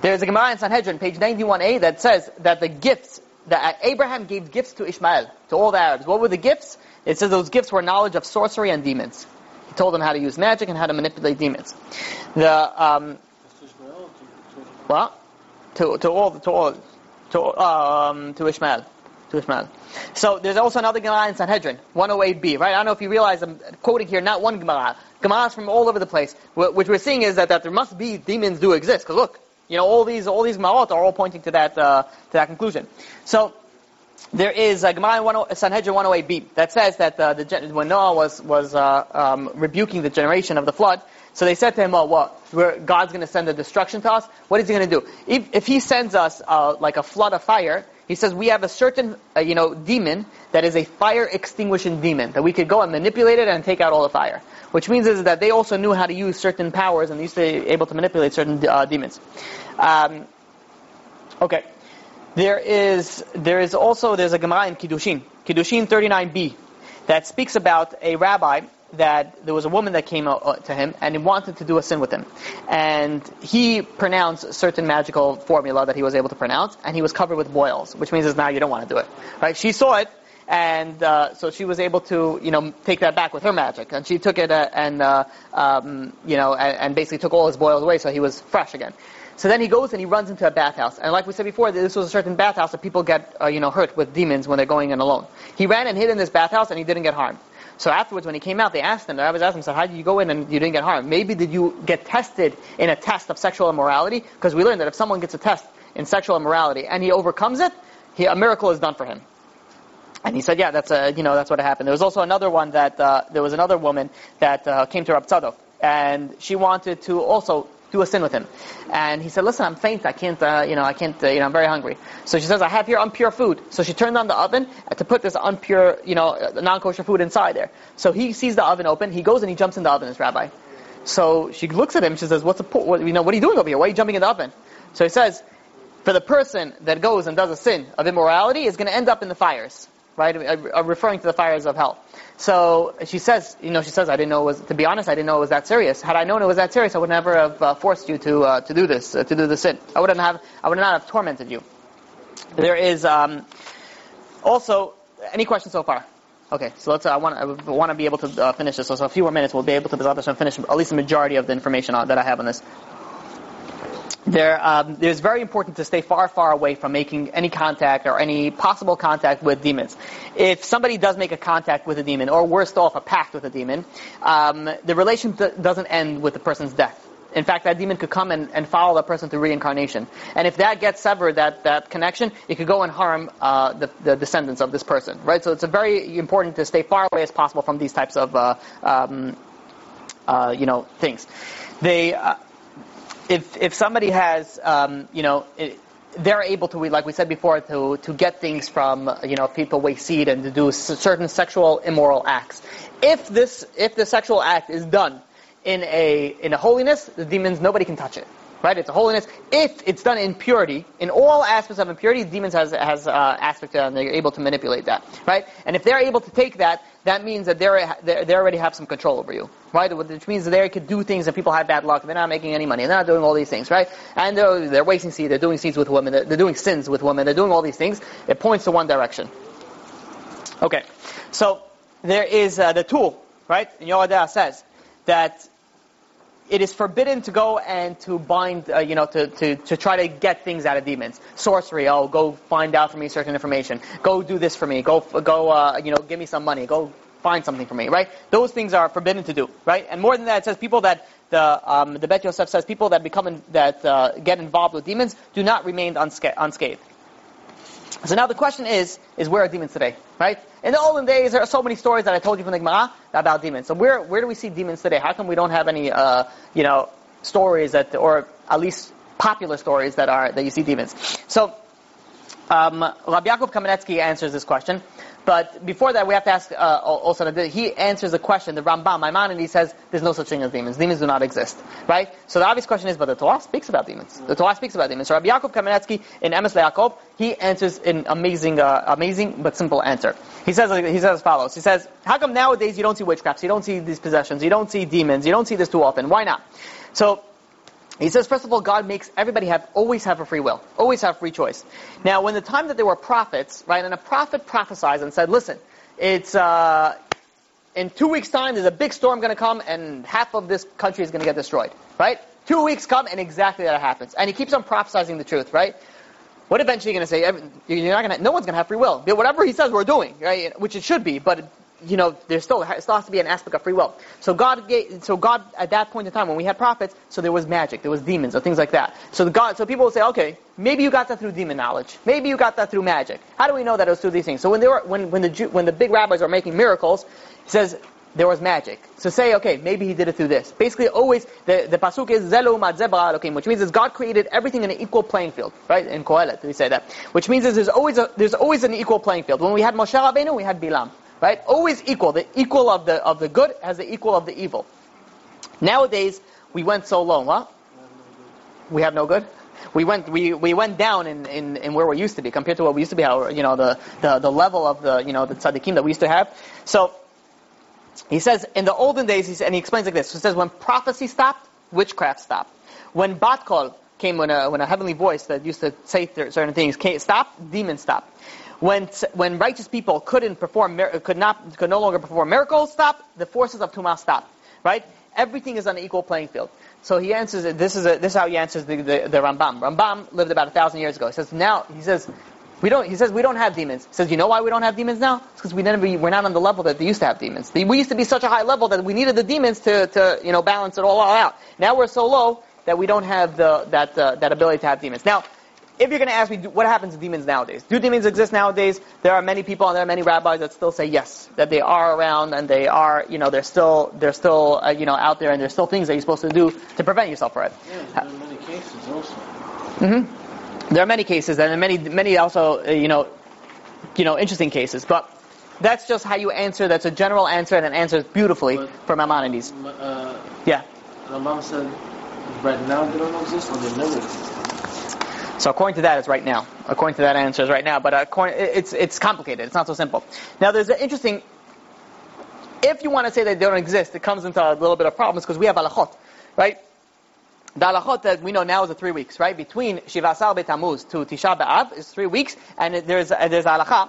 There's a Gemara in Sanhedrin, page 91a, that says that the gifts that Abraham gave gifts to Ishmael, to all the Arabs. What were the gifts? It says those gifts were knowledge of sorcery and demons. He told them how to use magic and how to manipulate demons. The um, well, to to all to all to um, to Ishmael to Ishmael. So there's also another Gemara in Sanhedrin, 108b, right? I don't know if you realize I'm quoting here not one Gemara. Gemaras from all over the place. What what we're seeing is that, that there must be demons do exist. Because look, you know, all these all these Gemarot are all pointing to that uh, to that conclusion. So there is a Gemara in oh, Sanhedrin 108b that says that uh, the, when Noah was was uh, um, rebuking the generation of the flood, so they said to him, "Well, what? God's going to send a destruction to us. What is He going to do? If, if He sends us uh, like a flood of fire, he says we have a certain, uh, you know, demon that is a fire extinguishing demon that we could go and manipulate it and take out all the fire. Which means is that they also knew how to use certain powers and they used to be able to manipulate certain uh, demons. Um, okay, there is there is also there's a Gemara in Kiddushin, Kiddushin 39b, that speaks about a rabbi that there was a woman that came uh, to him and he wanted to do a sin with him. And he pronounced certain magical formula that he was able to pronounce, and he was covered with boils, which means now you don't want to do it. Right? She saw it, and uh, so she was able to, you know, take that back with her magic, and she took it uh, and, uh, um, you know, and, and, basically took all his boils away, so he was fresh again. So then he goes and he runs into a bathhouse, and like we said before, this was a certain bathhouse that people get, uh, you know, hurt with demons when they're going in alone. He ran and hid in this bathhouse, and he didn't get harmed. So afterwards, when he came out, they asked him, the rabbis asked him, so how did you go in and you didn't get harmed? Maybe did you get tested in a test of sexual immorality? Because we learned that if someone gets a test in sexual immorality and he overcomes it, he, a miracle is done for him. And he said, yeah, that's a, you know, that's what happened. There was also another one that, uh, there was another woman that uh, came to Rab Tzadok, and she wanted to also do a sin with him. And he said, listen, I'm faint, I can't, uh, you know, I can't, uh, you know, I'm very hungry. So she says, I have here unpure food. So she turned on the oven to put this unpure, you know, non-kosher food inside there. So he sees the oven open, he goes and he jumps in the oven, this rabbi. So she looks at him, she says, what's the, po- what, you know, what are you doing over here? Why are you jumping in the oven? So he says, for the person that goes and does a sin of immorality is going to end up in the fires right? Uh, referring to the fires of hell. So she says, you know, she says, I didn't know it was, to be honest, I didn't know it was that serious. Had I known it was that serious, I would never have uh, forced you to, uh, to do this, uh, to do the sin. I wouldn't have, I would not have tormented you. There is, um, also, any questions so far? Okay, so let's. Uh, I want. I want to be able to uh, finish this. So, so, a few more minutes, we'll be able to and finish at least the majority of the information that I have on this there, um, it's very important to stay far, far away from making any contact or any possible contact with demons. If somebody does make a contact with a demon, or worst off, a pact with a demon, um, the relation doesn't end with the person's death. In fact, that demon could come and, and follow that person through reincarnation. And if that gets severed, that, that connection, it could go and harm uh, the, the descendants of this person, right? So it's very important to stay far away as possible from these types of, uh, um, uh, you know, things. They, uh, if if somebody has, um, you know, it, they're able to, like we said before, to to get things from, you know, people waste seed and to do certain sexual immoral acts. If this if the sexual act is done in a in a holiness, the demons nobody can touch it right? It's a holiness. If it's done in purity, in all aspects of impurity, demons has has uh, aspect and they're able to manipulate that, right? And if they're able to take that, that means that they're they already have some control over you, right? Which means that they could do things and people have bad luck. They're not making any money. They're not doing all these things, right? And they're, they're wasting seed. They're doing seeds with women. They're, they're doing sins with women. They're doing all these things. It points to one direction. Okay, so there is uh, the tool, right? And Yoda says that it is forbidden to go and to bind, uh, you know, to, to, to try to get things out of demons. Sorcery, oh, go find out for me certain information. Go do this for me. Go, go, uh, you know, give me some money. Go find something for me, right? Those things are forbidden to do, right? And more than that, it says people that the um, the Bet Yosef says people that become in, that uh, get involved with demons do not remain unsca- unscathed. So now the question is, is where are demons today, right? In the olden days, there are so many stories that I told you from the Gemara about demons. So where, where do we see demons today? How come we don't have any, uh, you know, stories that, or at least popular stories that are, that you see demons? So, um, Rabbi Yaakov Kamenetsky answers this question. But before that, we have to ask uh, also he answers the question. The Rambam, Maimonides, says there's no such thing as demons. Demons do not exist, right? So the obvious question is, but the Torah speaks about demons. The Torah speaks about demons. So Rabbi Yaakov Kamenetsky in Emes Yaakov, he answers an amazing, uh, amazing but simple answer. He says he says as follows. He says, how come nowadays you don't see witchcrafts, you don't see these possessions, you don't see demons, you don't see this too often? Why not? So he says, first of all, God makes everybody have always have a free will, always have free choice. Now, when the time that there were prophets, right, and a prophet prophesied and said, listen, it's uh, in two weeks' time, there's a big storm going to come, and half of this country is going to get destroyed, right? Two weeks come, and exactly that happens. And he keeps on prophesizing the truth, right? What eventually are you going to say? You're not going to. No one's going to have free will. Whatever he says, we're doing, right? Which it should be, but you know, there's still, there still has to be an aspect of free will. So God gave, so God, at that point in time, when we had prophets, so there was magic, there was demons, or things like that. So God, so people will say, okay, maybe you got that through demon knowledge. Maybe you got that through magic. How do we know that it was through these things? So when they were, when, when the Jew, when the big rabbis are making miracles, he says, there was magic. So say, okay, maybe he did it through this. Basically, always, the, the pasuk is zelu elokim, which means is God created everything in an equal playing field, right? In Kohelet, we say that. Which means is there's always a, there's always an equal playing field. When we had Moshe Rabbeinu, we had Bilam. Right? Always equal. The equal of the of the good has the equal of the evil. Nowadays, we went so low, huh? We have no good? We went we, we went down in, in, in where we used to be compared to what we used to be, how you know the, the, the level of the you know the tzaddikim that we used to have. So he says in the olden days, he says, and he explains like this. He says when prophecy stopped, witchcraft stopped. When bat kol came, when a when a heavenly voice that used to say certain things came, stopped, demons stopped. When, when righteous people couldn't perform, could not, could no longer perform miracles, stop, the forces of Tumah stop. Right? Everything is on an equal playing field. So he answers it, this is, a, this is how he answers the, the, the Rambam. Rambam lived about a thousand years ago. He says, now, he says, we don't, he says we don't have demons. He says, you know why we don't have demons now? It's because we never, we're not on the level that they used to have demons. We used to be such a high level that we needed the demons to, to you know, balance it all out. Now we're so low that we don't have the, that, uh, that ability to have demons. Now, if you're going to ask me, what happens to demons nowadays? Do demons exist nowadays? There are many people and there are many rabbis that still say yes, that they are around and they are, you know, they're still, they're still, uh, you know, out there and there's still things that you're supposed to do to prevent yourself from it. Yeah, there are many cases also. hmm There are many cases and many, many also, uh, you know, you know, interesting cases, but that's just how you answer. That's a general answer and it answers beautifully But- for Maimonides. Uh, Yeah. Rambam said, right now they don't exist or they never exist. So according to that, it's right now. According to that answer, it's right now. But according, it's it's complicated. It's not so simple. Now, there's an interesting. If you want to say that they don't exist, it comes into a little bit of problems because we have halachot, right? The halachot that we know now is the three weeks, right? Between Shivasar Betamuz to Tisha B'Av is three weeks, and there's uh, there's a halacha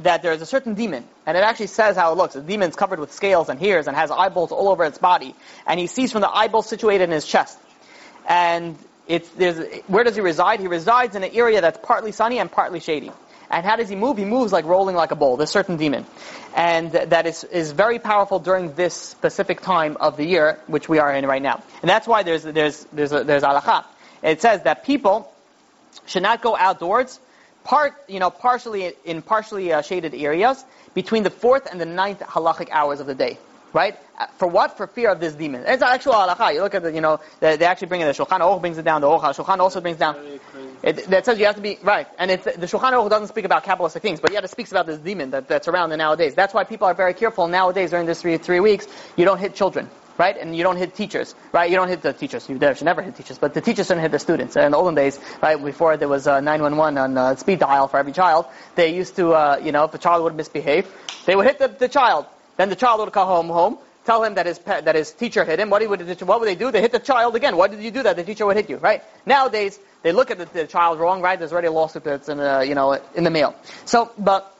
that there's a certain demon, and it actually says how it looks. The demon's covered with scales and hairs and has eyeballs all over its body, and he sees from the eyeballs situated in his chest and it's there's where does he reside? He resides in an area that's partly sunny and partly shady. And how does he move? He moves like rolling like a bowl. This certain demon, and that is is very powerful during this specific time of the year, which we are in right now. And that's why there's there's there's a, there's halacha. It says that people should not go outdoors, part you know partially in partially uh, shaded areas between the fourth and the ninth halachic hours of the day. Right? Uh, For what? For fear of this demon. It's actual halacha. You look at the, you know, they, they actually bring it, the Shulchan Aruch brings it down, the Aruch HaShulchan also brings down. It, that says you have to be, right. And it's, the Shulchan Aruch doesn't speak about Kabbalistic things, but yet it speaks about this demon that, that's around in nowadays. That's why people are very careful nowadays during this three, three weeks. You don't hit children. Right? And you don't hit teachers. Right? You don't hit the teachers. You should never hit teachers. But the teachers shouldn't hit the students. In the olden days, right, before there was uh, 911 on uh, speed dial for every child, they used to, uh, you know, if a child would misbehave, they would hit the, the child. Then the child would come home, home, tell him that his that his teacher hit him. What, he would, what would they do? They hit the child again. Why did you do that? The teacher would hit you, right? Nowadays, they look at the, the child wrong, right? There's already a lawsuit that's in, uh, you know, in the mail. So, but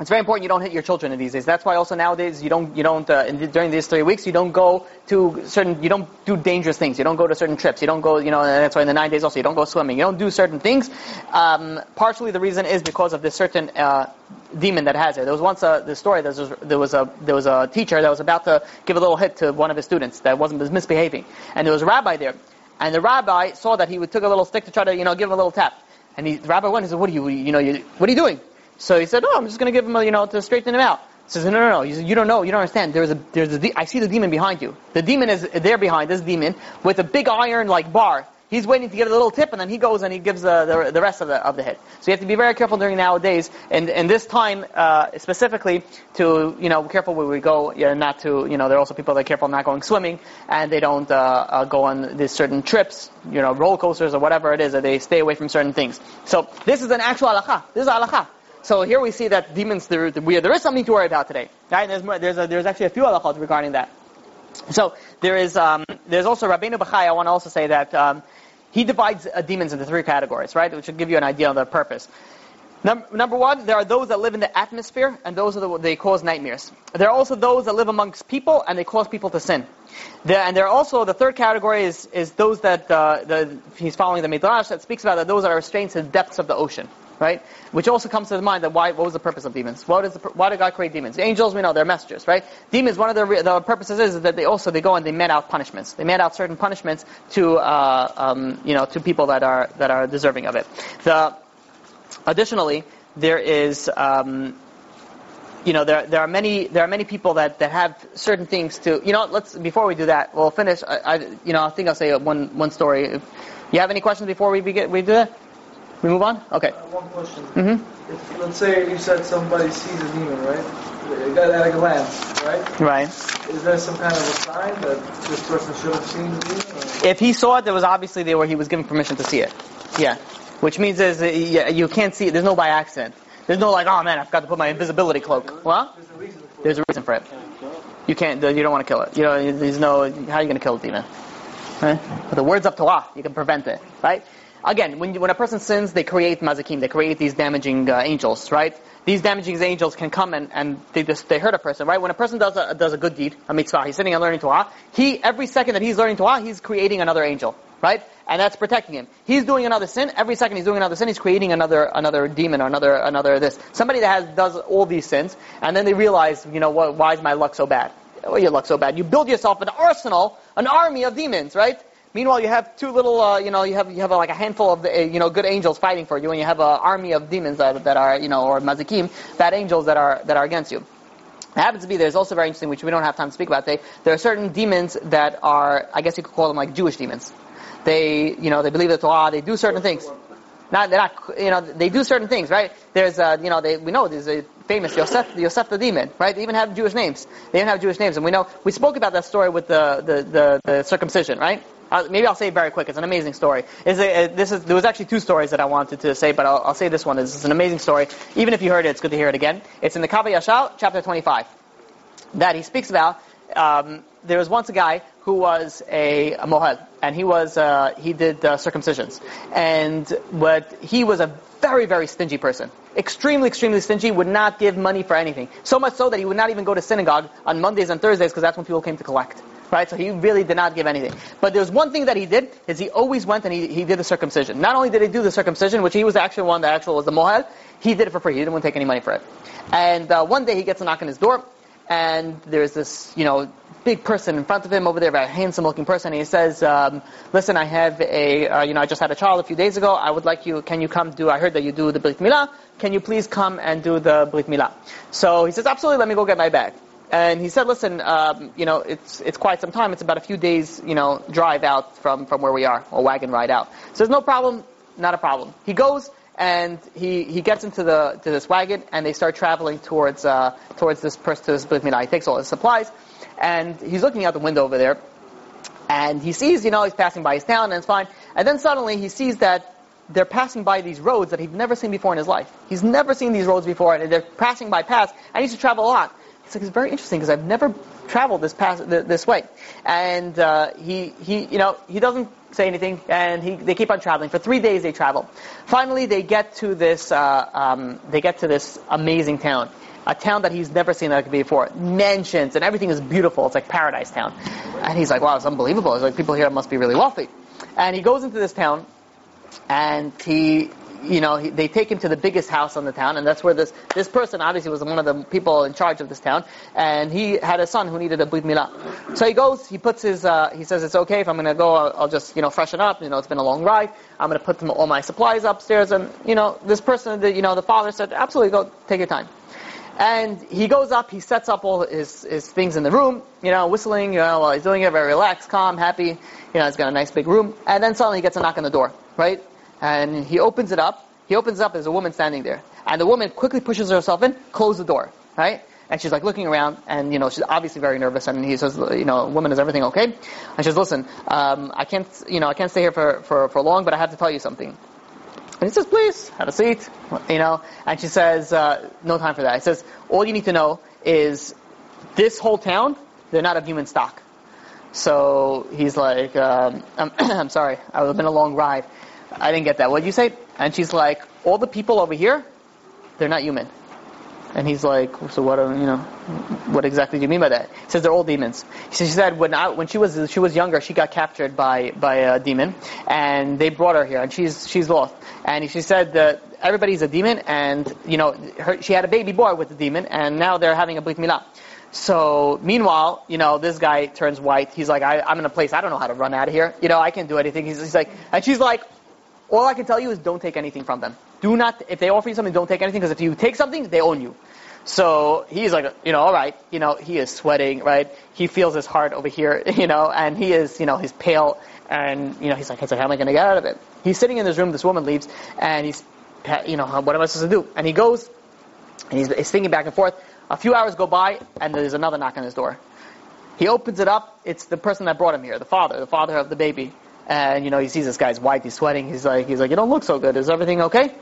it's very important you don't hit your children in these days. That's why also nowadays you don't you don't uh, in, during these three weeks you don't go to certain you don't do dangerous things. You don't go to certain trips. You don't go you know and that's why in the nine days also you don't go swimming. You don't do certain things. Um, partially the reason is because of this certain uh, demon that has it. There was once a the story there was there was a there was a teacher that was about to give a little hit to one of his students that wasn't was misbehaving, and there was a rabbi there, and the rabbi saw that he took a little stick to try to you know give him a little tap, and he, the rabbi went and said, "What are you you know you, what are you doing?" So he said, "Oh, I'm just going to give him a, you know to straighten him out." He says, "No, no, no. You, you don't know. You don't understand. There's a there's a de- I see the demon behind you. The demon is there behind this demon with a big iron like bar." He's waiting to get a little tip, and then he goes and he gives the, the, the rest of the, of the hit. So you have to be very careful during nowadays, and, and this time uh, specifically to, you know, careful where we go, yeah, not to, you know, there are also people that are careful not going swimming, and they don't uh, uh, go on these certain trips, you know, roller coasters or whatever it is, that they stay away from certain things. So this is an actual halakha. This is halakha. So here we see that demons, there, there is something to worry about today. Right? There's, more, there's, a, there's actually a few halakhot regarding that. So there is, um, there's also Rabbeinu Bachai. I want to also say that um, he divides uh, demons into three categories, right? Which will give you an idea of their purpose. Num- number one, there are those that live in the atmosphere, and those are the, they cause nightmares. There are also those that live amongst people, and they cause people to sin. And there are also the third category is is those that uh, the, he's following the midrash that speaks about that those that are restrained to the depths of the ocean, right? Which also comes to the mind that why what was the purpose of demons? What is the, why did God create demons? Angels, we know they're messengers, right? Demons, one of their, the purposes is that they also they go and they met out punishments. They met out certain punishments to uh, um, you know to people that are that are deserving of it. The Additionally, there is, um, you know, there there are many there are many people that, that have certain things to, you know, let's before we do that, we'll finish. I, I you know, I think I'll say one one story. If you have any questions before we begin, we do that. We move on. Okay. Uh, one question. hmm If, let's say you said somebody sees a demon, right? At a glance, right? Right. Is there some kind of a sign that this person should have seen the demon? Or? If he saw it, there was obviously there where he was given permission to see it. Yeah. Which means is uh, yeah, you can't see it. There's no by accident. There's no like, oh man, I forgot to put my invisibility cloak. Well, There's a reason for there's a reason for it. You can't. You don't want to kill it. You know, there's no. How are you going to kill a demon? Right? But the words up to Torah, you can prevent it. Right? Again, when when a person sins, they create mazikim. They create these damaging uh, angels. Right? These damaging angels can come and, and they just, they hurt a person. Right? When a person does a does a good deed, a mitzvah, he's sitting and learning Torah. He every second that he's learning Torah, he's creating another angel. Right? And that's protecting him. He's doing another sin. Every second he's doing another sin, he's creating another another demon or another another this. Somebody that has does all these sins, and then they realize, you know, why is my luck so bad? Well, your luck so bad. You build yourself an arsenal, an army of demons, right? Meanwhile, you have two little, uh, you know, you have you have uh, like a handful of the, uh, you know good angels fighting for you, and you have an army of demons that, that are, you know, or mazikim, bad angels that are that are against you. It happens to be there's also very interesting, which we don't have time to speak about today. There are certain demons that are, I guess you could call them like Jewish demons. They, you know, they believe the Torah, they do certain things. Not, they're not, you know, they do certain things, right? There's, uh, you know, they, we know there's a famous Yosef, Yosef the demon, right? They even have Jewish names. They even have Jewish names, and we know we spoke about that story with the the, the, the circumcision, right? Uh, maybe I'll say it very quick. It's an amazing story. Is uh, this is there was actually two stories that I wanted to say, but I'll, I'll say this one. This is an amazing story. Even if you heard it, it's good to hear it again. It's in the Kav HaYashar, chapter 25, that he speaks about. Um, there was once a guy who was a, a mohel, and he was uh, he did uh, circumcisions, and what he was a very very stingy person, extremely extremely stingy, would not give money for anything. So much so that he would not even go to synagogue on Mondays and Thursdays because that's when people came to collect. Right, so he really did not give anything. But there's one thing that he did is he always went and he, he did the circumcision. Not only did he do the circumcision, which he was the actual one that actual was the mohel, he did it for free. He didn't want to take any money for it. And uh, one day he gets a knock on his door, and there's this, you know, big person in front of him over there, very handsome looking person, and he says, um, listen, I have a, uh, you know, I just had a child a few days ago, I would like you, can you come do, I heard that you do the Brit Milah, can you please come and do the Brit Milah? So he says, absolutely, let me go get my bag. And he said, listen, um, you know, it's, it's quite some time, it's about a few days, you know, drive out from, from where we are, or wagon ride out. He says, no problem, not a problem. He goes, and he, he gets into the to this wagon, and they start traveling towards uh, towards this person to this Milah. He takes all his supplies, and he's looking out the window over there, and he sees, you know, he's passing by his town, and it's fine. And then suddenly he sees that they're passing by these roads that he'd never seen before in his life. He's never seen these roads before, and they're passing by paths, and he used to travel a lot. He's like, it's very interesting because I've never traveled this path this way, and uh, he he you know he doesn't say anything, and he, they keep on traveling for three days. They travel. Finally, they get to this uh, um, they get to this amazing town, a town that he's never seen like before. Mansions and everything is beautiful. It's like paradise town, and he's like, wow, it's unbelievable. It's like people here must be really wealthy, and he goes into this town, and he you know, he, they take him to the biggest house on the town, and that's where this this person obviously was one of the people in charge of this town, and he had a son who needed a brit milah. So he goes, he puts his, uh, he says it's okay if I'm going to go, I'll, I'll, just you know freshen up. You know, it's been a long ride. I'm going to put all my supplies upstairs, and you know, this person, the, you know, the father said, absolutely, go take your time. And he goes up, he sets up all his, his things in the room, you know, whistling, you know, while he's doing it, very relaxed, calm, happy. You know, he's got a nice big room. And then suddenly he gets a knock on the door, right? And he opens it up. He opens it up, there's a woman standing there. And the woman quickly pushes herself in, close the door, right? And she's like looking around, and you know she's obviously very nervous. And he says, you know, woman, is everything okay? And she says, listen, um, I can't, you know, I can't stay here for, for, for long, but I have to tell you something. And he says, please, have a seat, you know. And she says, uh, no time for that. He says, all you need to know is this whole town, they're not of human stock. So he's like, um, I'm, <clears throat> I'm sorry, I've been a long ride. I didn't get that. What did you say? And she's like, all the people over here, they're not human. And he's like, so what? You know, what exactly do you mean by that? He says they're all demons. She said when I, when she was she was younger, she got captured by by a demon, and they brought her here, and she's she's lost. And she said that everybody's a demon, and you know, her, she had a baby boy with the demon, and now they're having a brit milah. So meanwhile, you know, this guy turns white. He's like, I, am in a place I don't know how to run out of here. You know, I can't do anything. He's, he's like, and she's like, all I can tell you is don't take anything from them. Do not, if they offer you something, don't take anything, because if you take something, they own you. So he's like, you know, all right, you know, he is sweating, right? He feels his heart over here, <laughs> you know, and he is, you know, he's pale, and you know, he's like, he's like, how am I going to get out of it? He's sitting in this room. This woman leaves, and he's, you know, what am I supposed to do? And he goes, and he's, he's thinking back and forth. A few hours go by, and there's another knock on his door. He opens it up. It's the person that brought him here, the father, the father of the baby. And you know, he sees this guy's white, he's sweating. He's like, he's like, you don't look so good. Is everything okay?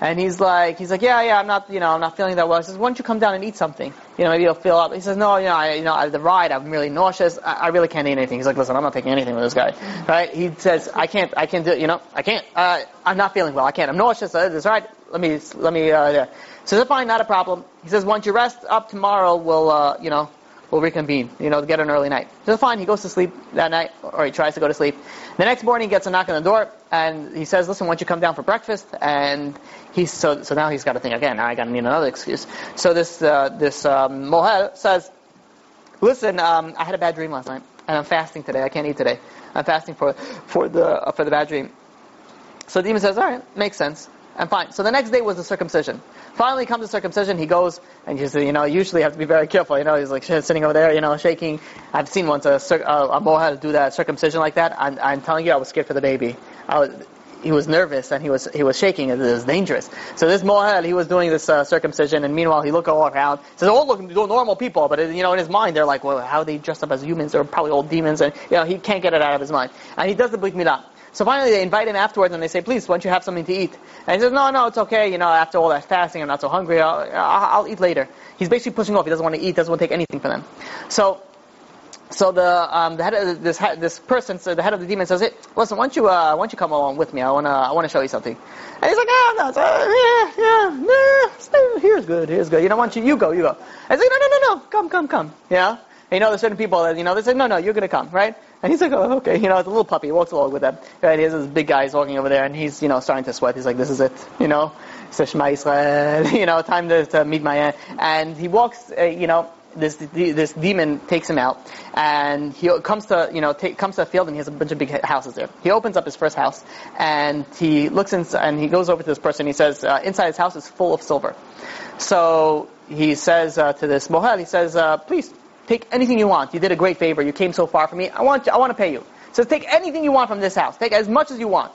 And he's like, he's like, yeah, yeah, I'm not, you know, I'm not feeling that well. He says, why don't you come down and eat something? You know, maybe you'll feel up. He says, no, you know, I, you know, the ride, I'm really nauseous. I, I really can't eat anything. He's like, listen, I'm not taking anything with this guy, right? He says, I can't, I can't do, it, you know, I can't. Uh, I'm not feeling well. I can't. I'm nauseous. Uh, that's right. Let me, let me. Uh, yeah. So fine, not a problem. He says, once you rest up tomorrow, we'll, uh, you know, we'll reconvene, you know, get an early night. So fine, he goes to sleep that night, or he tries to go to sleep. The next morning he gets a knock on the door, and he says, listen, why don't you come down for breakfast? And he's, so, so now he's got to think again, now I got to need another excuse. So this, uh, this, um, Mohel says, listen, um, I had a bad dream last night. and I'm fasting today. I can't eat today. I'm fasting for for the uh, for the bad dream. So the demon says, all right, makes sense. And fine. So the next day was the circumcision. Finally comes the circumcision, he goes, and you you know, usually have to be very careful, you know, he's like sitting over there, you know, shaking. I've seen once a, a, a mohel do that circumcision like that. I'm, I'm telling you, I was scared for the baby. I was, he was nervous and he was he was shaking. It was dangerous. So this mohel, he was doing this uh, circumcision, and meanwhile he looked all around. Says, "Oh, look, normal people," but you know, in his mind, they're like, "Well, how they dressed up as humans? They're probably all demons," and you know, he can't get it out of his mind. And he does the brit milah. So finally, they invite him afterwards, and they say, "Please, why don't you have something to eat?" And he says, "No, no, it's okay. You know, after all that fasting, I'm not so hungry. I'll, I'll, I'll eat later." He's basically pushing off. He doesn't want to eat. Doesn't want to take anything from them. So so the um, the head of this this person, so the head of the demon says, "Hey, listen, why don't you uh, why don't you come along with me? I wanna I wanna show you something." And he's like, "Oh no, it's, uh, yeah, yeah, nah, here's good, here's good. You know, why don't you you go, you go?" And he's like, "No, no, no, no, come, come, come." Yeah. And you know, there's certain people that you know they say, "No, no, you're gonna come, right?" And he's like, "Oh, okay." You know, it's a little puppy. He walks along with them. Right? He has this big guy. He's walking over there, and he's you know starting to sweat. He's like, "This is it." You know, says Shema Yisrael. <laughs> You know, time to, to meet my aunt. And he walks. Uh, you know this this demon takes him out, and he comes to you know take, comes to a field and he has a bunch of big houses there. He opens up his first house and he looks inside and he goes over to this person. He says uh, inside his house is full of silver. So he says uh, to this mohel, he says, uh, please take anything you want. You did a great favor. You came so far for me. I want you, I want to pay you. So take anything you want from this house. Take as much as you want.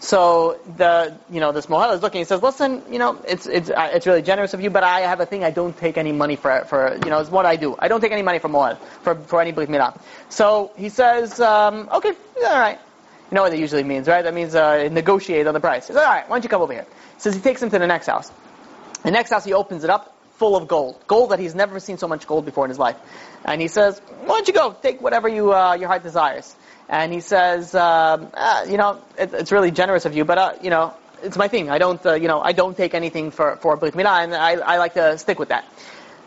So the you know this mohel is looking. He says, "Listen, you know it's it's uh, it's really generous of you, but I have a thing. I don't take any money for for you know it's what I do. I don't take any money for mohel for for any brit milah." So he says, um, "Okay, all right." You know what that usually means, right? That means uh, negotiate on the price. He says, "All right, why don't you come over here?" He says he takes him to the next house. The next house he opens it up, full of gold, gold that he's never seen so much gold before in his life, and he says, "Why don't you go take whatever you uh, your heart desires?" and he says, um, uh, you know, it, it's really generous of you, but uh, you know, it's my thing. I don't, uh, you know, I don't take anything for for brit milah, and I, I like to stick with that.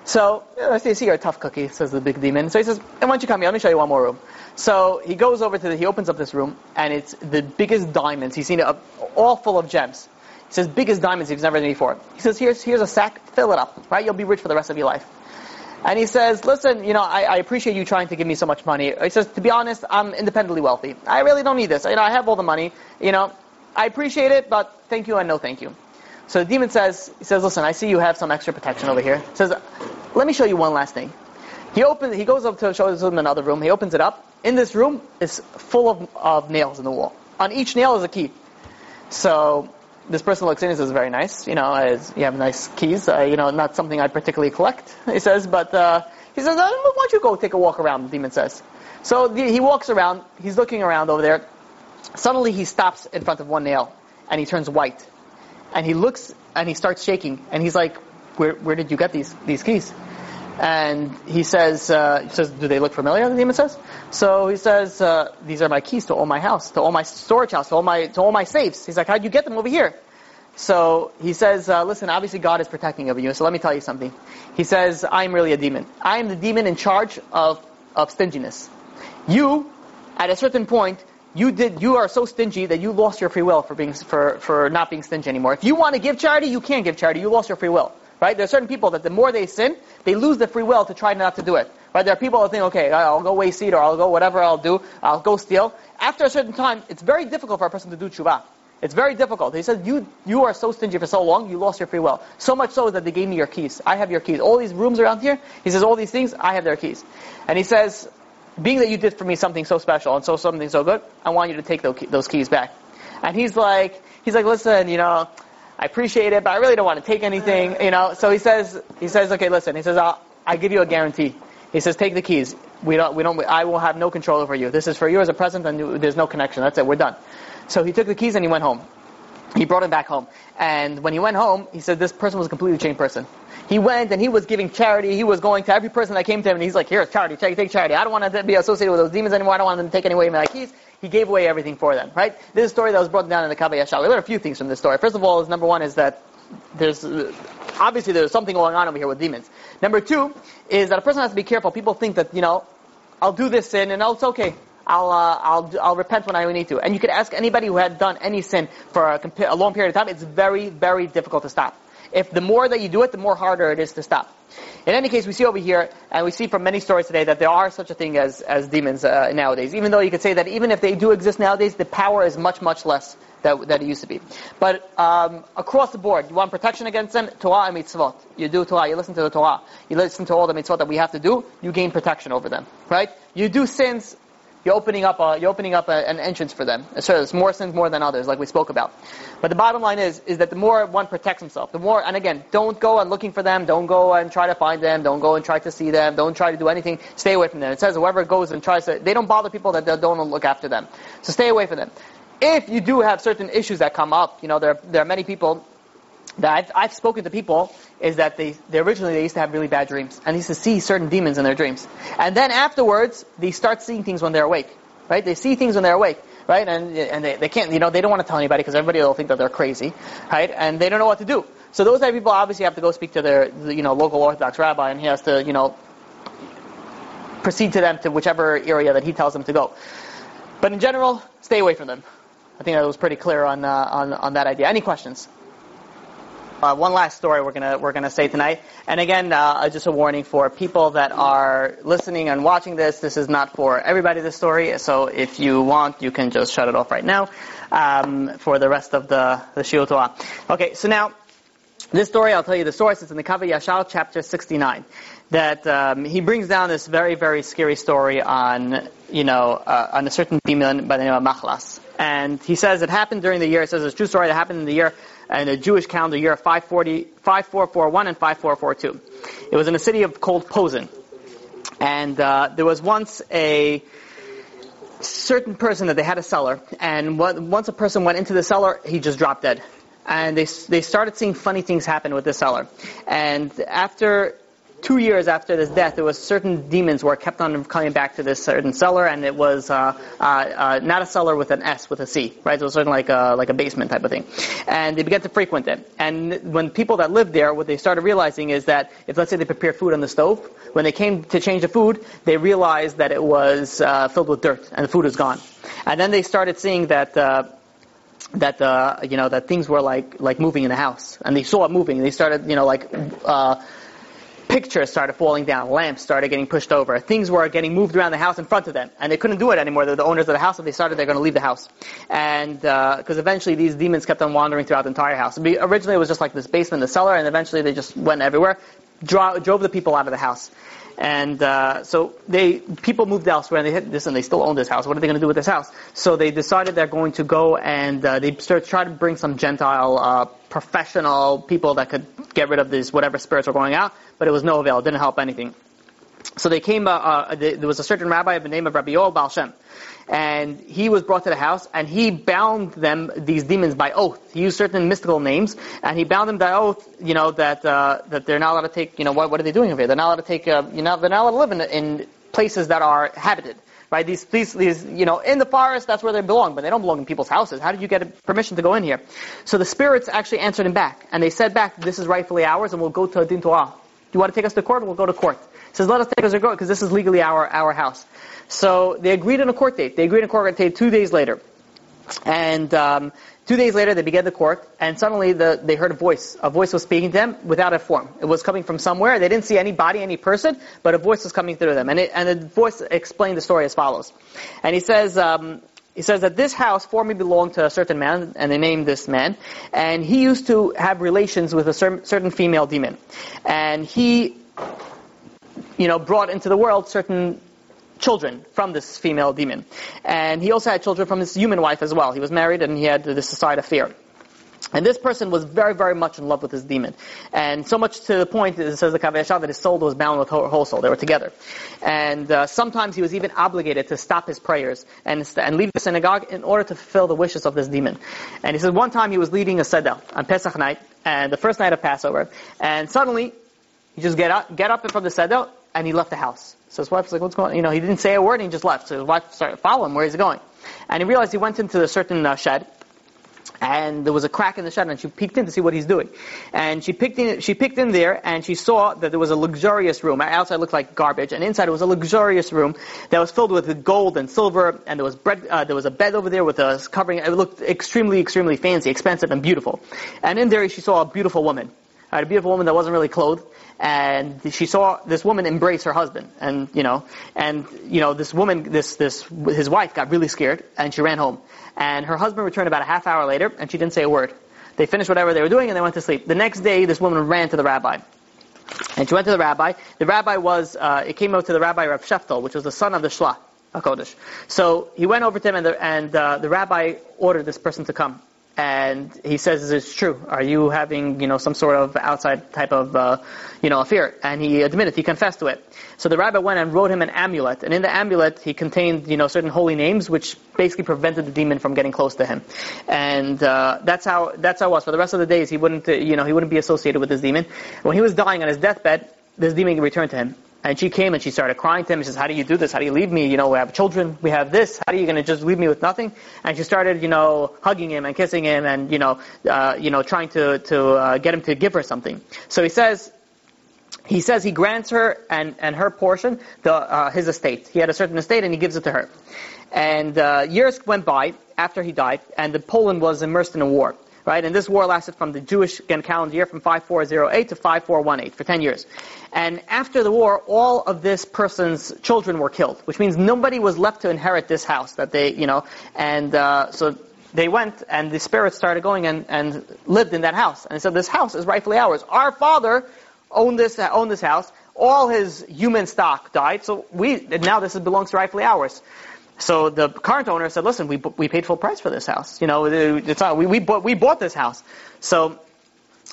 So I say, see, you're a tough cookie, says the big demon. So he says, and why don't you come here? Let me show you one more room. So he goes over to the, he opens up this room, and it's the biggest diamonds. He's seen it all full of gems. He says, biggest diamonds he's never seen before. He says, here's, here's a sack, fill it up, right? You'll be rich for the rest of your life. And he says, listen, you know, I, I, appreciate you trying to give me so much money. He says, to be honest, I'm independently wealthy. I really don't need this. You know, I have all the money. You know, I appreciate it, but thank you and no thank you. So the demon says, he says, listen, I see you have some extra protection over here. He says, let me show you one last thing. He opens, he goes up to show him another room. He opens it up. In this room is full of, of nails in the wall. On each nail is a key. So this person looks in and says, very nice, you know, as you have nice keys, uh, you know, not something I particularly collect, he says, but, uh, he says, uh, why don't you go take a walk around, the demon says. So the, he walks around, he's looking around over there, suddenly he stops in front of one nail, and he turns white. And he looks, and he starts shaking, and he's like, where, where did you get these, these keys? And he says, uh, he says, do they look familiar? The demon says. So he says, uh, these are my keys to all my house, to all my storage house, to all my to all my safes. He's like, how'd you get them over here? So he says, uh, listen, obviously God is protecting over you. So let me tell you something. He says, I'm really a demon. I am the demon in charge of of stinginess. You, at a certain point, you did you are so stingy that you lost your free will for being for for not being stingy anymore. If you want to give charity, you can't give charity. You lost your free will. Right? There are certain people that the more they sin, they lose the free will to try not to do it. Right? There are people that think, okay, I'll go waste seed or I'll go whatever I'll do, I'll go steal. After a certain time, it's very difficult for a person to do tshuva. It's very difficult. He said, you, you are so stingy for so long, you lost your free will. So much so that they gave me your keys. I have your keys. All these rooms around here, he says, all these things, I have their keys. And he says, being that you did for me something so special and so something so good, I want you to take those keys back. And he's like, he's like, listen, you know, I appreciate it, but I really don't want to take anything, you know. So he says, he says, okay, listen. He says, I'll, I give you a guarantee. He says, take the keys. We don't, we don't, I will have no control over you. This is for you as a present, and there's no connection. That's it. We're done. So he took the keys and he went home. He brought him back home. And when he went home, he said this person was a completely changed person. He went and he was giving charity. He was going to every person that came to him, and he's like, "Here's charity. Take, take charity. I don't want to be associated with those demons anymore. I don't want them to take away my keys." He gave away everything for them. Right? This is a story that was brought down in the Kav HaYashar. We learn a few things from this story. First of all, is number one is that there's obviously there's something going on over here with demons. Number two is that a person has to be careful. People think that you know, I'll do this sin and it's okay. I'll uh, I'll I'll repent when I need to. And you could ask anybody who had done any sin for a, a long period of time. It's very very difficult to stop. if the more that you do it, the more harder it is to stop. In any case, we see over here, and we see from many stories today that there are such a thing as, as demons uh, nowadays. Even though you could say that even if they do exist nowadays, the power is much, much less that, that it used to be. But um, across the board, you want protection against them, Torah and mitzvot. You do Torah, you listen to the Torah, you listen to all the mitzvot that we have to do, you gain protection over them. Right? You do sins, you're opening up a, you're opening up a, an entrance for them. So there's more sins more than others, like we spoke about. But the bottom line is, is that the more one protects himself, the more, and again, don't go and looking for them, don't go and try to find them, don't go and try to see them, don't try to do anything, stay away from them. It says whoever goes and tries to, they don't bother people that don't look after them. So stay away from them. If you do have certain issues that come up, you know, there, there are many people that I've, I've spoken to people is that they, they originally they used to have really bad dreams and they used to see certain demons in their dreams. And then afterwards, they start seeing things when they're awake right? They see things when they're awake, right? And, and they, they can't, you know, they don't want to tell anybody because everybody will think that they're crazy, right? And they don't know what to do. So those type of people obviously have to go speak to their, you know, local Orthodox rabbi and he has to, you know, proceed to them to whichever area that he tells them to go. But in general, stay away from them. I think that was pretty clear on, uh, on, on that idea. Any questions? Uh, one last story we're gonna we're gonna say tonight, and again, uh, just a warning for people that are listening and watching this. This is not for everybody. This story, so if you want, you can just shut it off right now um, for the rest of the the Shiur Torah. Okay, so now this story, I'll tell you the source. It's in the Kav HaYashar, chapter 69. That um, he brings down this very very scary story on you know uh, on a certain demon by the name of Machlas. And he says it happened during the year, it says it's a true story that happened in the year in the Jewish calendar year 540, 5441 and 5442. It was in a city of called Posen. And uh, there was once a certain person that they had a cellar, and once a person went into the cellar, he just dropped dead. And they they started seeing funny things happen with the cellar. And after two years after this death, there was certain demons were kept on coming back to this certain cellar, and it was uh, uh, uh, not a cellar with an S, with a C, right? It was sort of like a, like a basement type of thing. And they began to frequent it. And when people that lived there, what they started realizing is that if, let's say, they prepared food on the stove, when they came to change the food, they realized that it was uh, filled with dirt, and the food was gone. And then they started seeing that uh, that uh, you know that things were like like moving in the house, and they saw it moving. They started you know like uh, pictures started falling down, lamps started getting pushed over, things were getting moved around the house in front of them, and they couldn't do it anymore. They're the owners of the house, if they started, they're going to leave the house. And, because uh, eventually these demons kept on wandering throughout the entire house. Originally it was just like this basement, the cellar, and eventually they just went everywhere, drove the people out of the house. And uh, so they people moved elsewhere, and they hit this, and they still own this house. What are they going to do with this house? So they decided they're going to go and uh, they start try to bring some Gentile uh, professional people that could get rid of these whatever spirits were going out, but it was no avail. It didn't help anything. So they came. Uh, uh, there was a certain rabbi of the name of Rabbi Yoel Baal Shem, and he was brought to the house, and he bound them these demons by oath. He used certain mystical names, and he bound them by oath. You know that uh, that they're not allowed to take. You know what, what are they doing over here? They're not allowed to take. Uh, you know they're not allowed to live in, in places that are habited. Right? These, these, these, you know, in the forest, that's where they belong, but they don't belong in people's houses. How did you get permission to go in here? So the spirits actually answered him back, and they said back, this is rightfully ours, and we'll go to a din Torah. You want to take us to court? We'll go to court. He says, let us take us to court, because this is legally our, our house. So they agreed on a court date. They agreed on a court date two days later. And um, two days later, they began the court, and suddenly the, they heard a voice. A voice was speaking to them without a form. It was coming from somewhere. They didn't see any body, any person, but a voice was coming through them. And, it, and the voice explained the story as follows. And he says, um, he says that this house formerly belonged to a certain man, and they named this man, and he used to have relations with a certain female demon. And he, you know, brought into the world certain children from this female demon. And he also had children from his human wife as well. He was married and he had this side affair. And this person was very, very much in love with this demon. And so much to the point, it says the Kav HaYashar, that his soul was bound with her whole soul. They were together. And uh, sometimes he was even obligated to stop his prayers and, and leave the synagogue in order to fulfill the wishes of this demon. And he says one time he was leading a seder on Pesach night, and the first night of Passover, and suddenly he just get up, get up from the seder, and he left the house. So his wife's like, what's going on? You know, he didn't say a word and he just left. So his wife started following him. Where is he going? And he realized he went into a certain uh, shed and there was a crack in the shed and she peeked in to see what he's doing. And she picked in, she picked in there and she saw that there was a luxurious room. Outside looked like garbage and inside it was a luxurious room that was filled with gold and silver and there was bread, uh, there was a bed over there with a covering. It looked extremely, extremely fancy, expensive and beautiful. And in there she saw a beautiful woman right, a beautiful woman that wasn't really clothed, and she saw this woman embrace her husband, and you know, and you know, this woman, this this his wife got really scared, and she ran home, and her husband returned about a half hour later, and she didn't say a word. They finished whatever they were doing, and they went to sleep. The next day, this woman ran to the rabbi. And she went to the rabbi. The rabbi was, uh, it came out to the rabbi Rav Sheftel, which was the son of the Shlah, HaKodesh. So he went over to him, and the, and, uh, the rabbi ordered this person to come and he says, "Is this true? Are you having, you know, some sort of outside type of, uh, you know, affair?" And he admitted, he confessed to it. So the rabbi went and wrote him an amulet, and in the amulet he contained, you know, certain holy names, which basically prevented the demon from getting close to him. And uh, that's how that's how it was. For the rest of the days, he wouldn't, you know, he wouldn't be associated with this demon. When he was dying on his deathbed, this demon returned to him. And she came and she started crying to him. She says, how do you do this? How do you leave me? You know, we have children. We have this. How are you going to just leave me with nothing? And she started, you know, hugging him and kissing him and, you know, uh, you know, trying to, to uh, get him to give her something. So he says, he says he grants her and, and her portion, the, uh, his estate. He had a certain estate and he gives it to her. And uh, years went by after he died, and the Poland was immersed in a war right? And this war lasted from the Jewish again, calendar year from 5408 to 5418 for 10 years. And after the war, all of this person's children were killed, which means nobody was left to inherit this house that they, you know, and uh, so they went and the spirits started going and, and lived in that house. And said, this house is rightfully ours. Our father owned this, owned this house. All his human stock died, so we, now this belongs to rightfully ours. So the current owner said, "Listen, we we paid full price for this house. You know, it's not we we bought we bought this house." So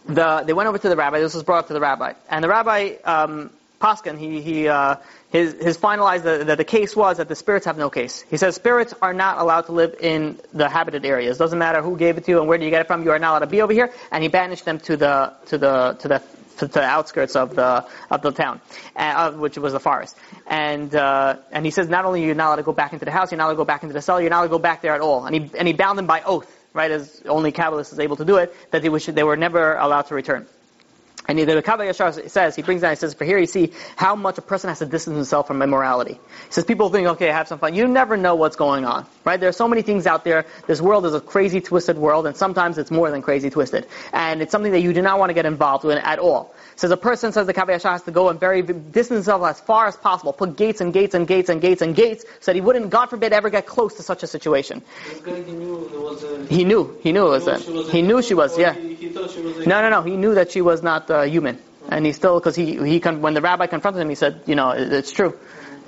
the they went over to the rabbi. This was brought up to the rabbi, and the rabbi um, Paskin he he uh, his his finalized that the, the case was that the spirits have no case. He says spirits are not allowed to live in the habited areas. Doesn't matter who gave it to you and where do you get it from. You are not allowed to be over here. And he banished them to the to the to the to, the outskirts of the of the town, uh, which was the forest. And uh, and he says not only you're you not allowed to go back into the house, you're not allowed to go back into the cell, you're not allowed to go back there at all. And he and he bound them by oath, right, as only Kabbalists is able to do it, that they, they were never allowed to return. And the Kav HaYashar says, he brings down, he says, for here you see how much a person has to distance himself from immorality. He says, people think, okay, have some fun. You never know what's going on, right? There are so many things out there. This world is a crazy, twisted world, and sometimes it's more than crazy twisted. And it's something that you do not want to get involved in at all. Says a person says the Kav HaYashar has to go and very distance himself as far as possible, put gates and gates and gates and gates and gates, so that he wouldn't, God forbid, ever get close to such a situation. He knew a. He knew. He knew it was that. He knew she was. Yeah. He, he she was No, no, no. He knew that she was not uh, human, and he still because he he when the rabbi confronted him, he said, you know, it, it's true.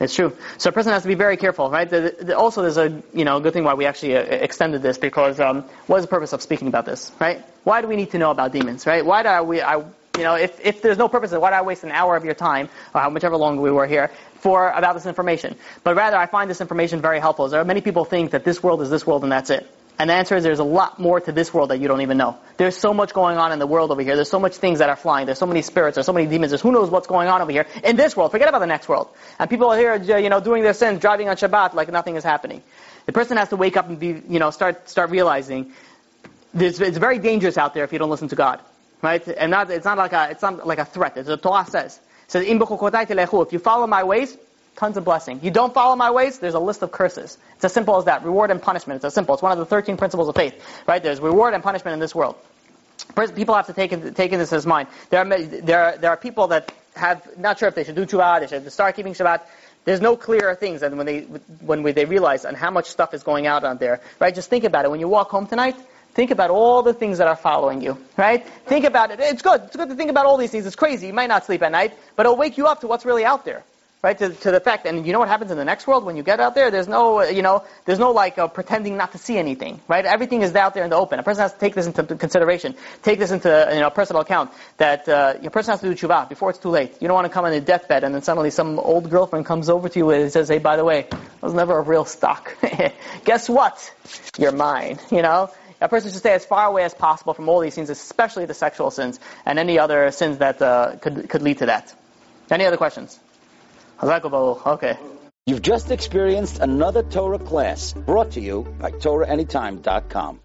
It's true. So a person has to be very careful, right? The, the, also, there's a you know good thing why we actually uh, extended this because um, what is the purpose of speaking about this, right? Why do we need to know about demons, right? Why do I, we? I, you know, if, if there's no purpose, why do I waste an hour of your time, or however long we were here, for about this information? But rather, I find this information very helpful. There are many people think that this world is this world and that's it. And the answer is there's a lot more to this world that you don't even know. There's so much going on in the world over here. There's so much things that are flying. There's so many spirits. There's so many demons. There's who knows what's going on over here in this world. Forget about the next world. And people are here, uh, you know, doing their sins, driving on Shabbat like nothing is happening. The person has to wake up and be, you know, start start realizing this, it's very dangerous out there if you don't listen to God, right? And not, it's not like a it's not like a threat. It's the Torah says. It says, if you follow my ways, tons of blessing. You don't follow my ways, there's a list of curses. It's as simple as that. Reward and punishment. It's as simple. It's one of the 13 principles of faith, right? There's reward and punishment in this world. People have to take, in, take this as mind. There are, there, are, there are people that have, not sure if they should do Tshuva, they should start keeping Shabbat. There's no clearer things than when they, when we, they realize and how much stuff is going out on there, right? Just think about it. When you walk home tonight, Think about all the things that are following you, right? Think about it. It's good. It's good to think about all these things. It's crazy. You might not sleep at night, but it'll wake you up to what's really out there right? To, to the fact, and you know what happens in the next world when you get out there? There's no, you know, there's no like uh, pretending not to see anything, right? Everything is out there in the open. A person has to take this into consideration, take this into you know personal account that uh, a person has to do tshuva before it's too late. You don't want to come on a deathbed and then suddenly some old girlfriend comes over to you and says, "Hey, by the way, I was never a real stock. <laughs> Guess what? You're mine." You know. A person should stay as far away as possible from all these things, especially the sexual sins and any other sins that uh, could could lead to that. Any other questions? Okay. You've just experienced another Torah class brought to you by TorahAnytime.com.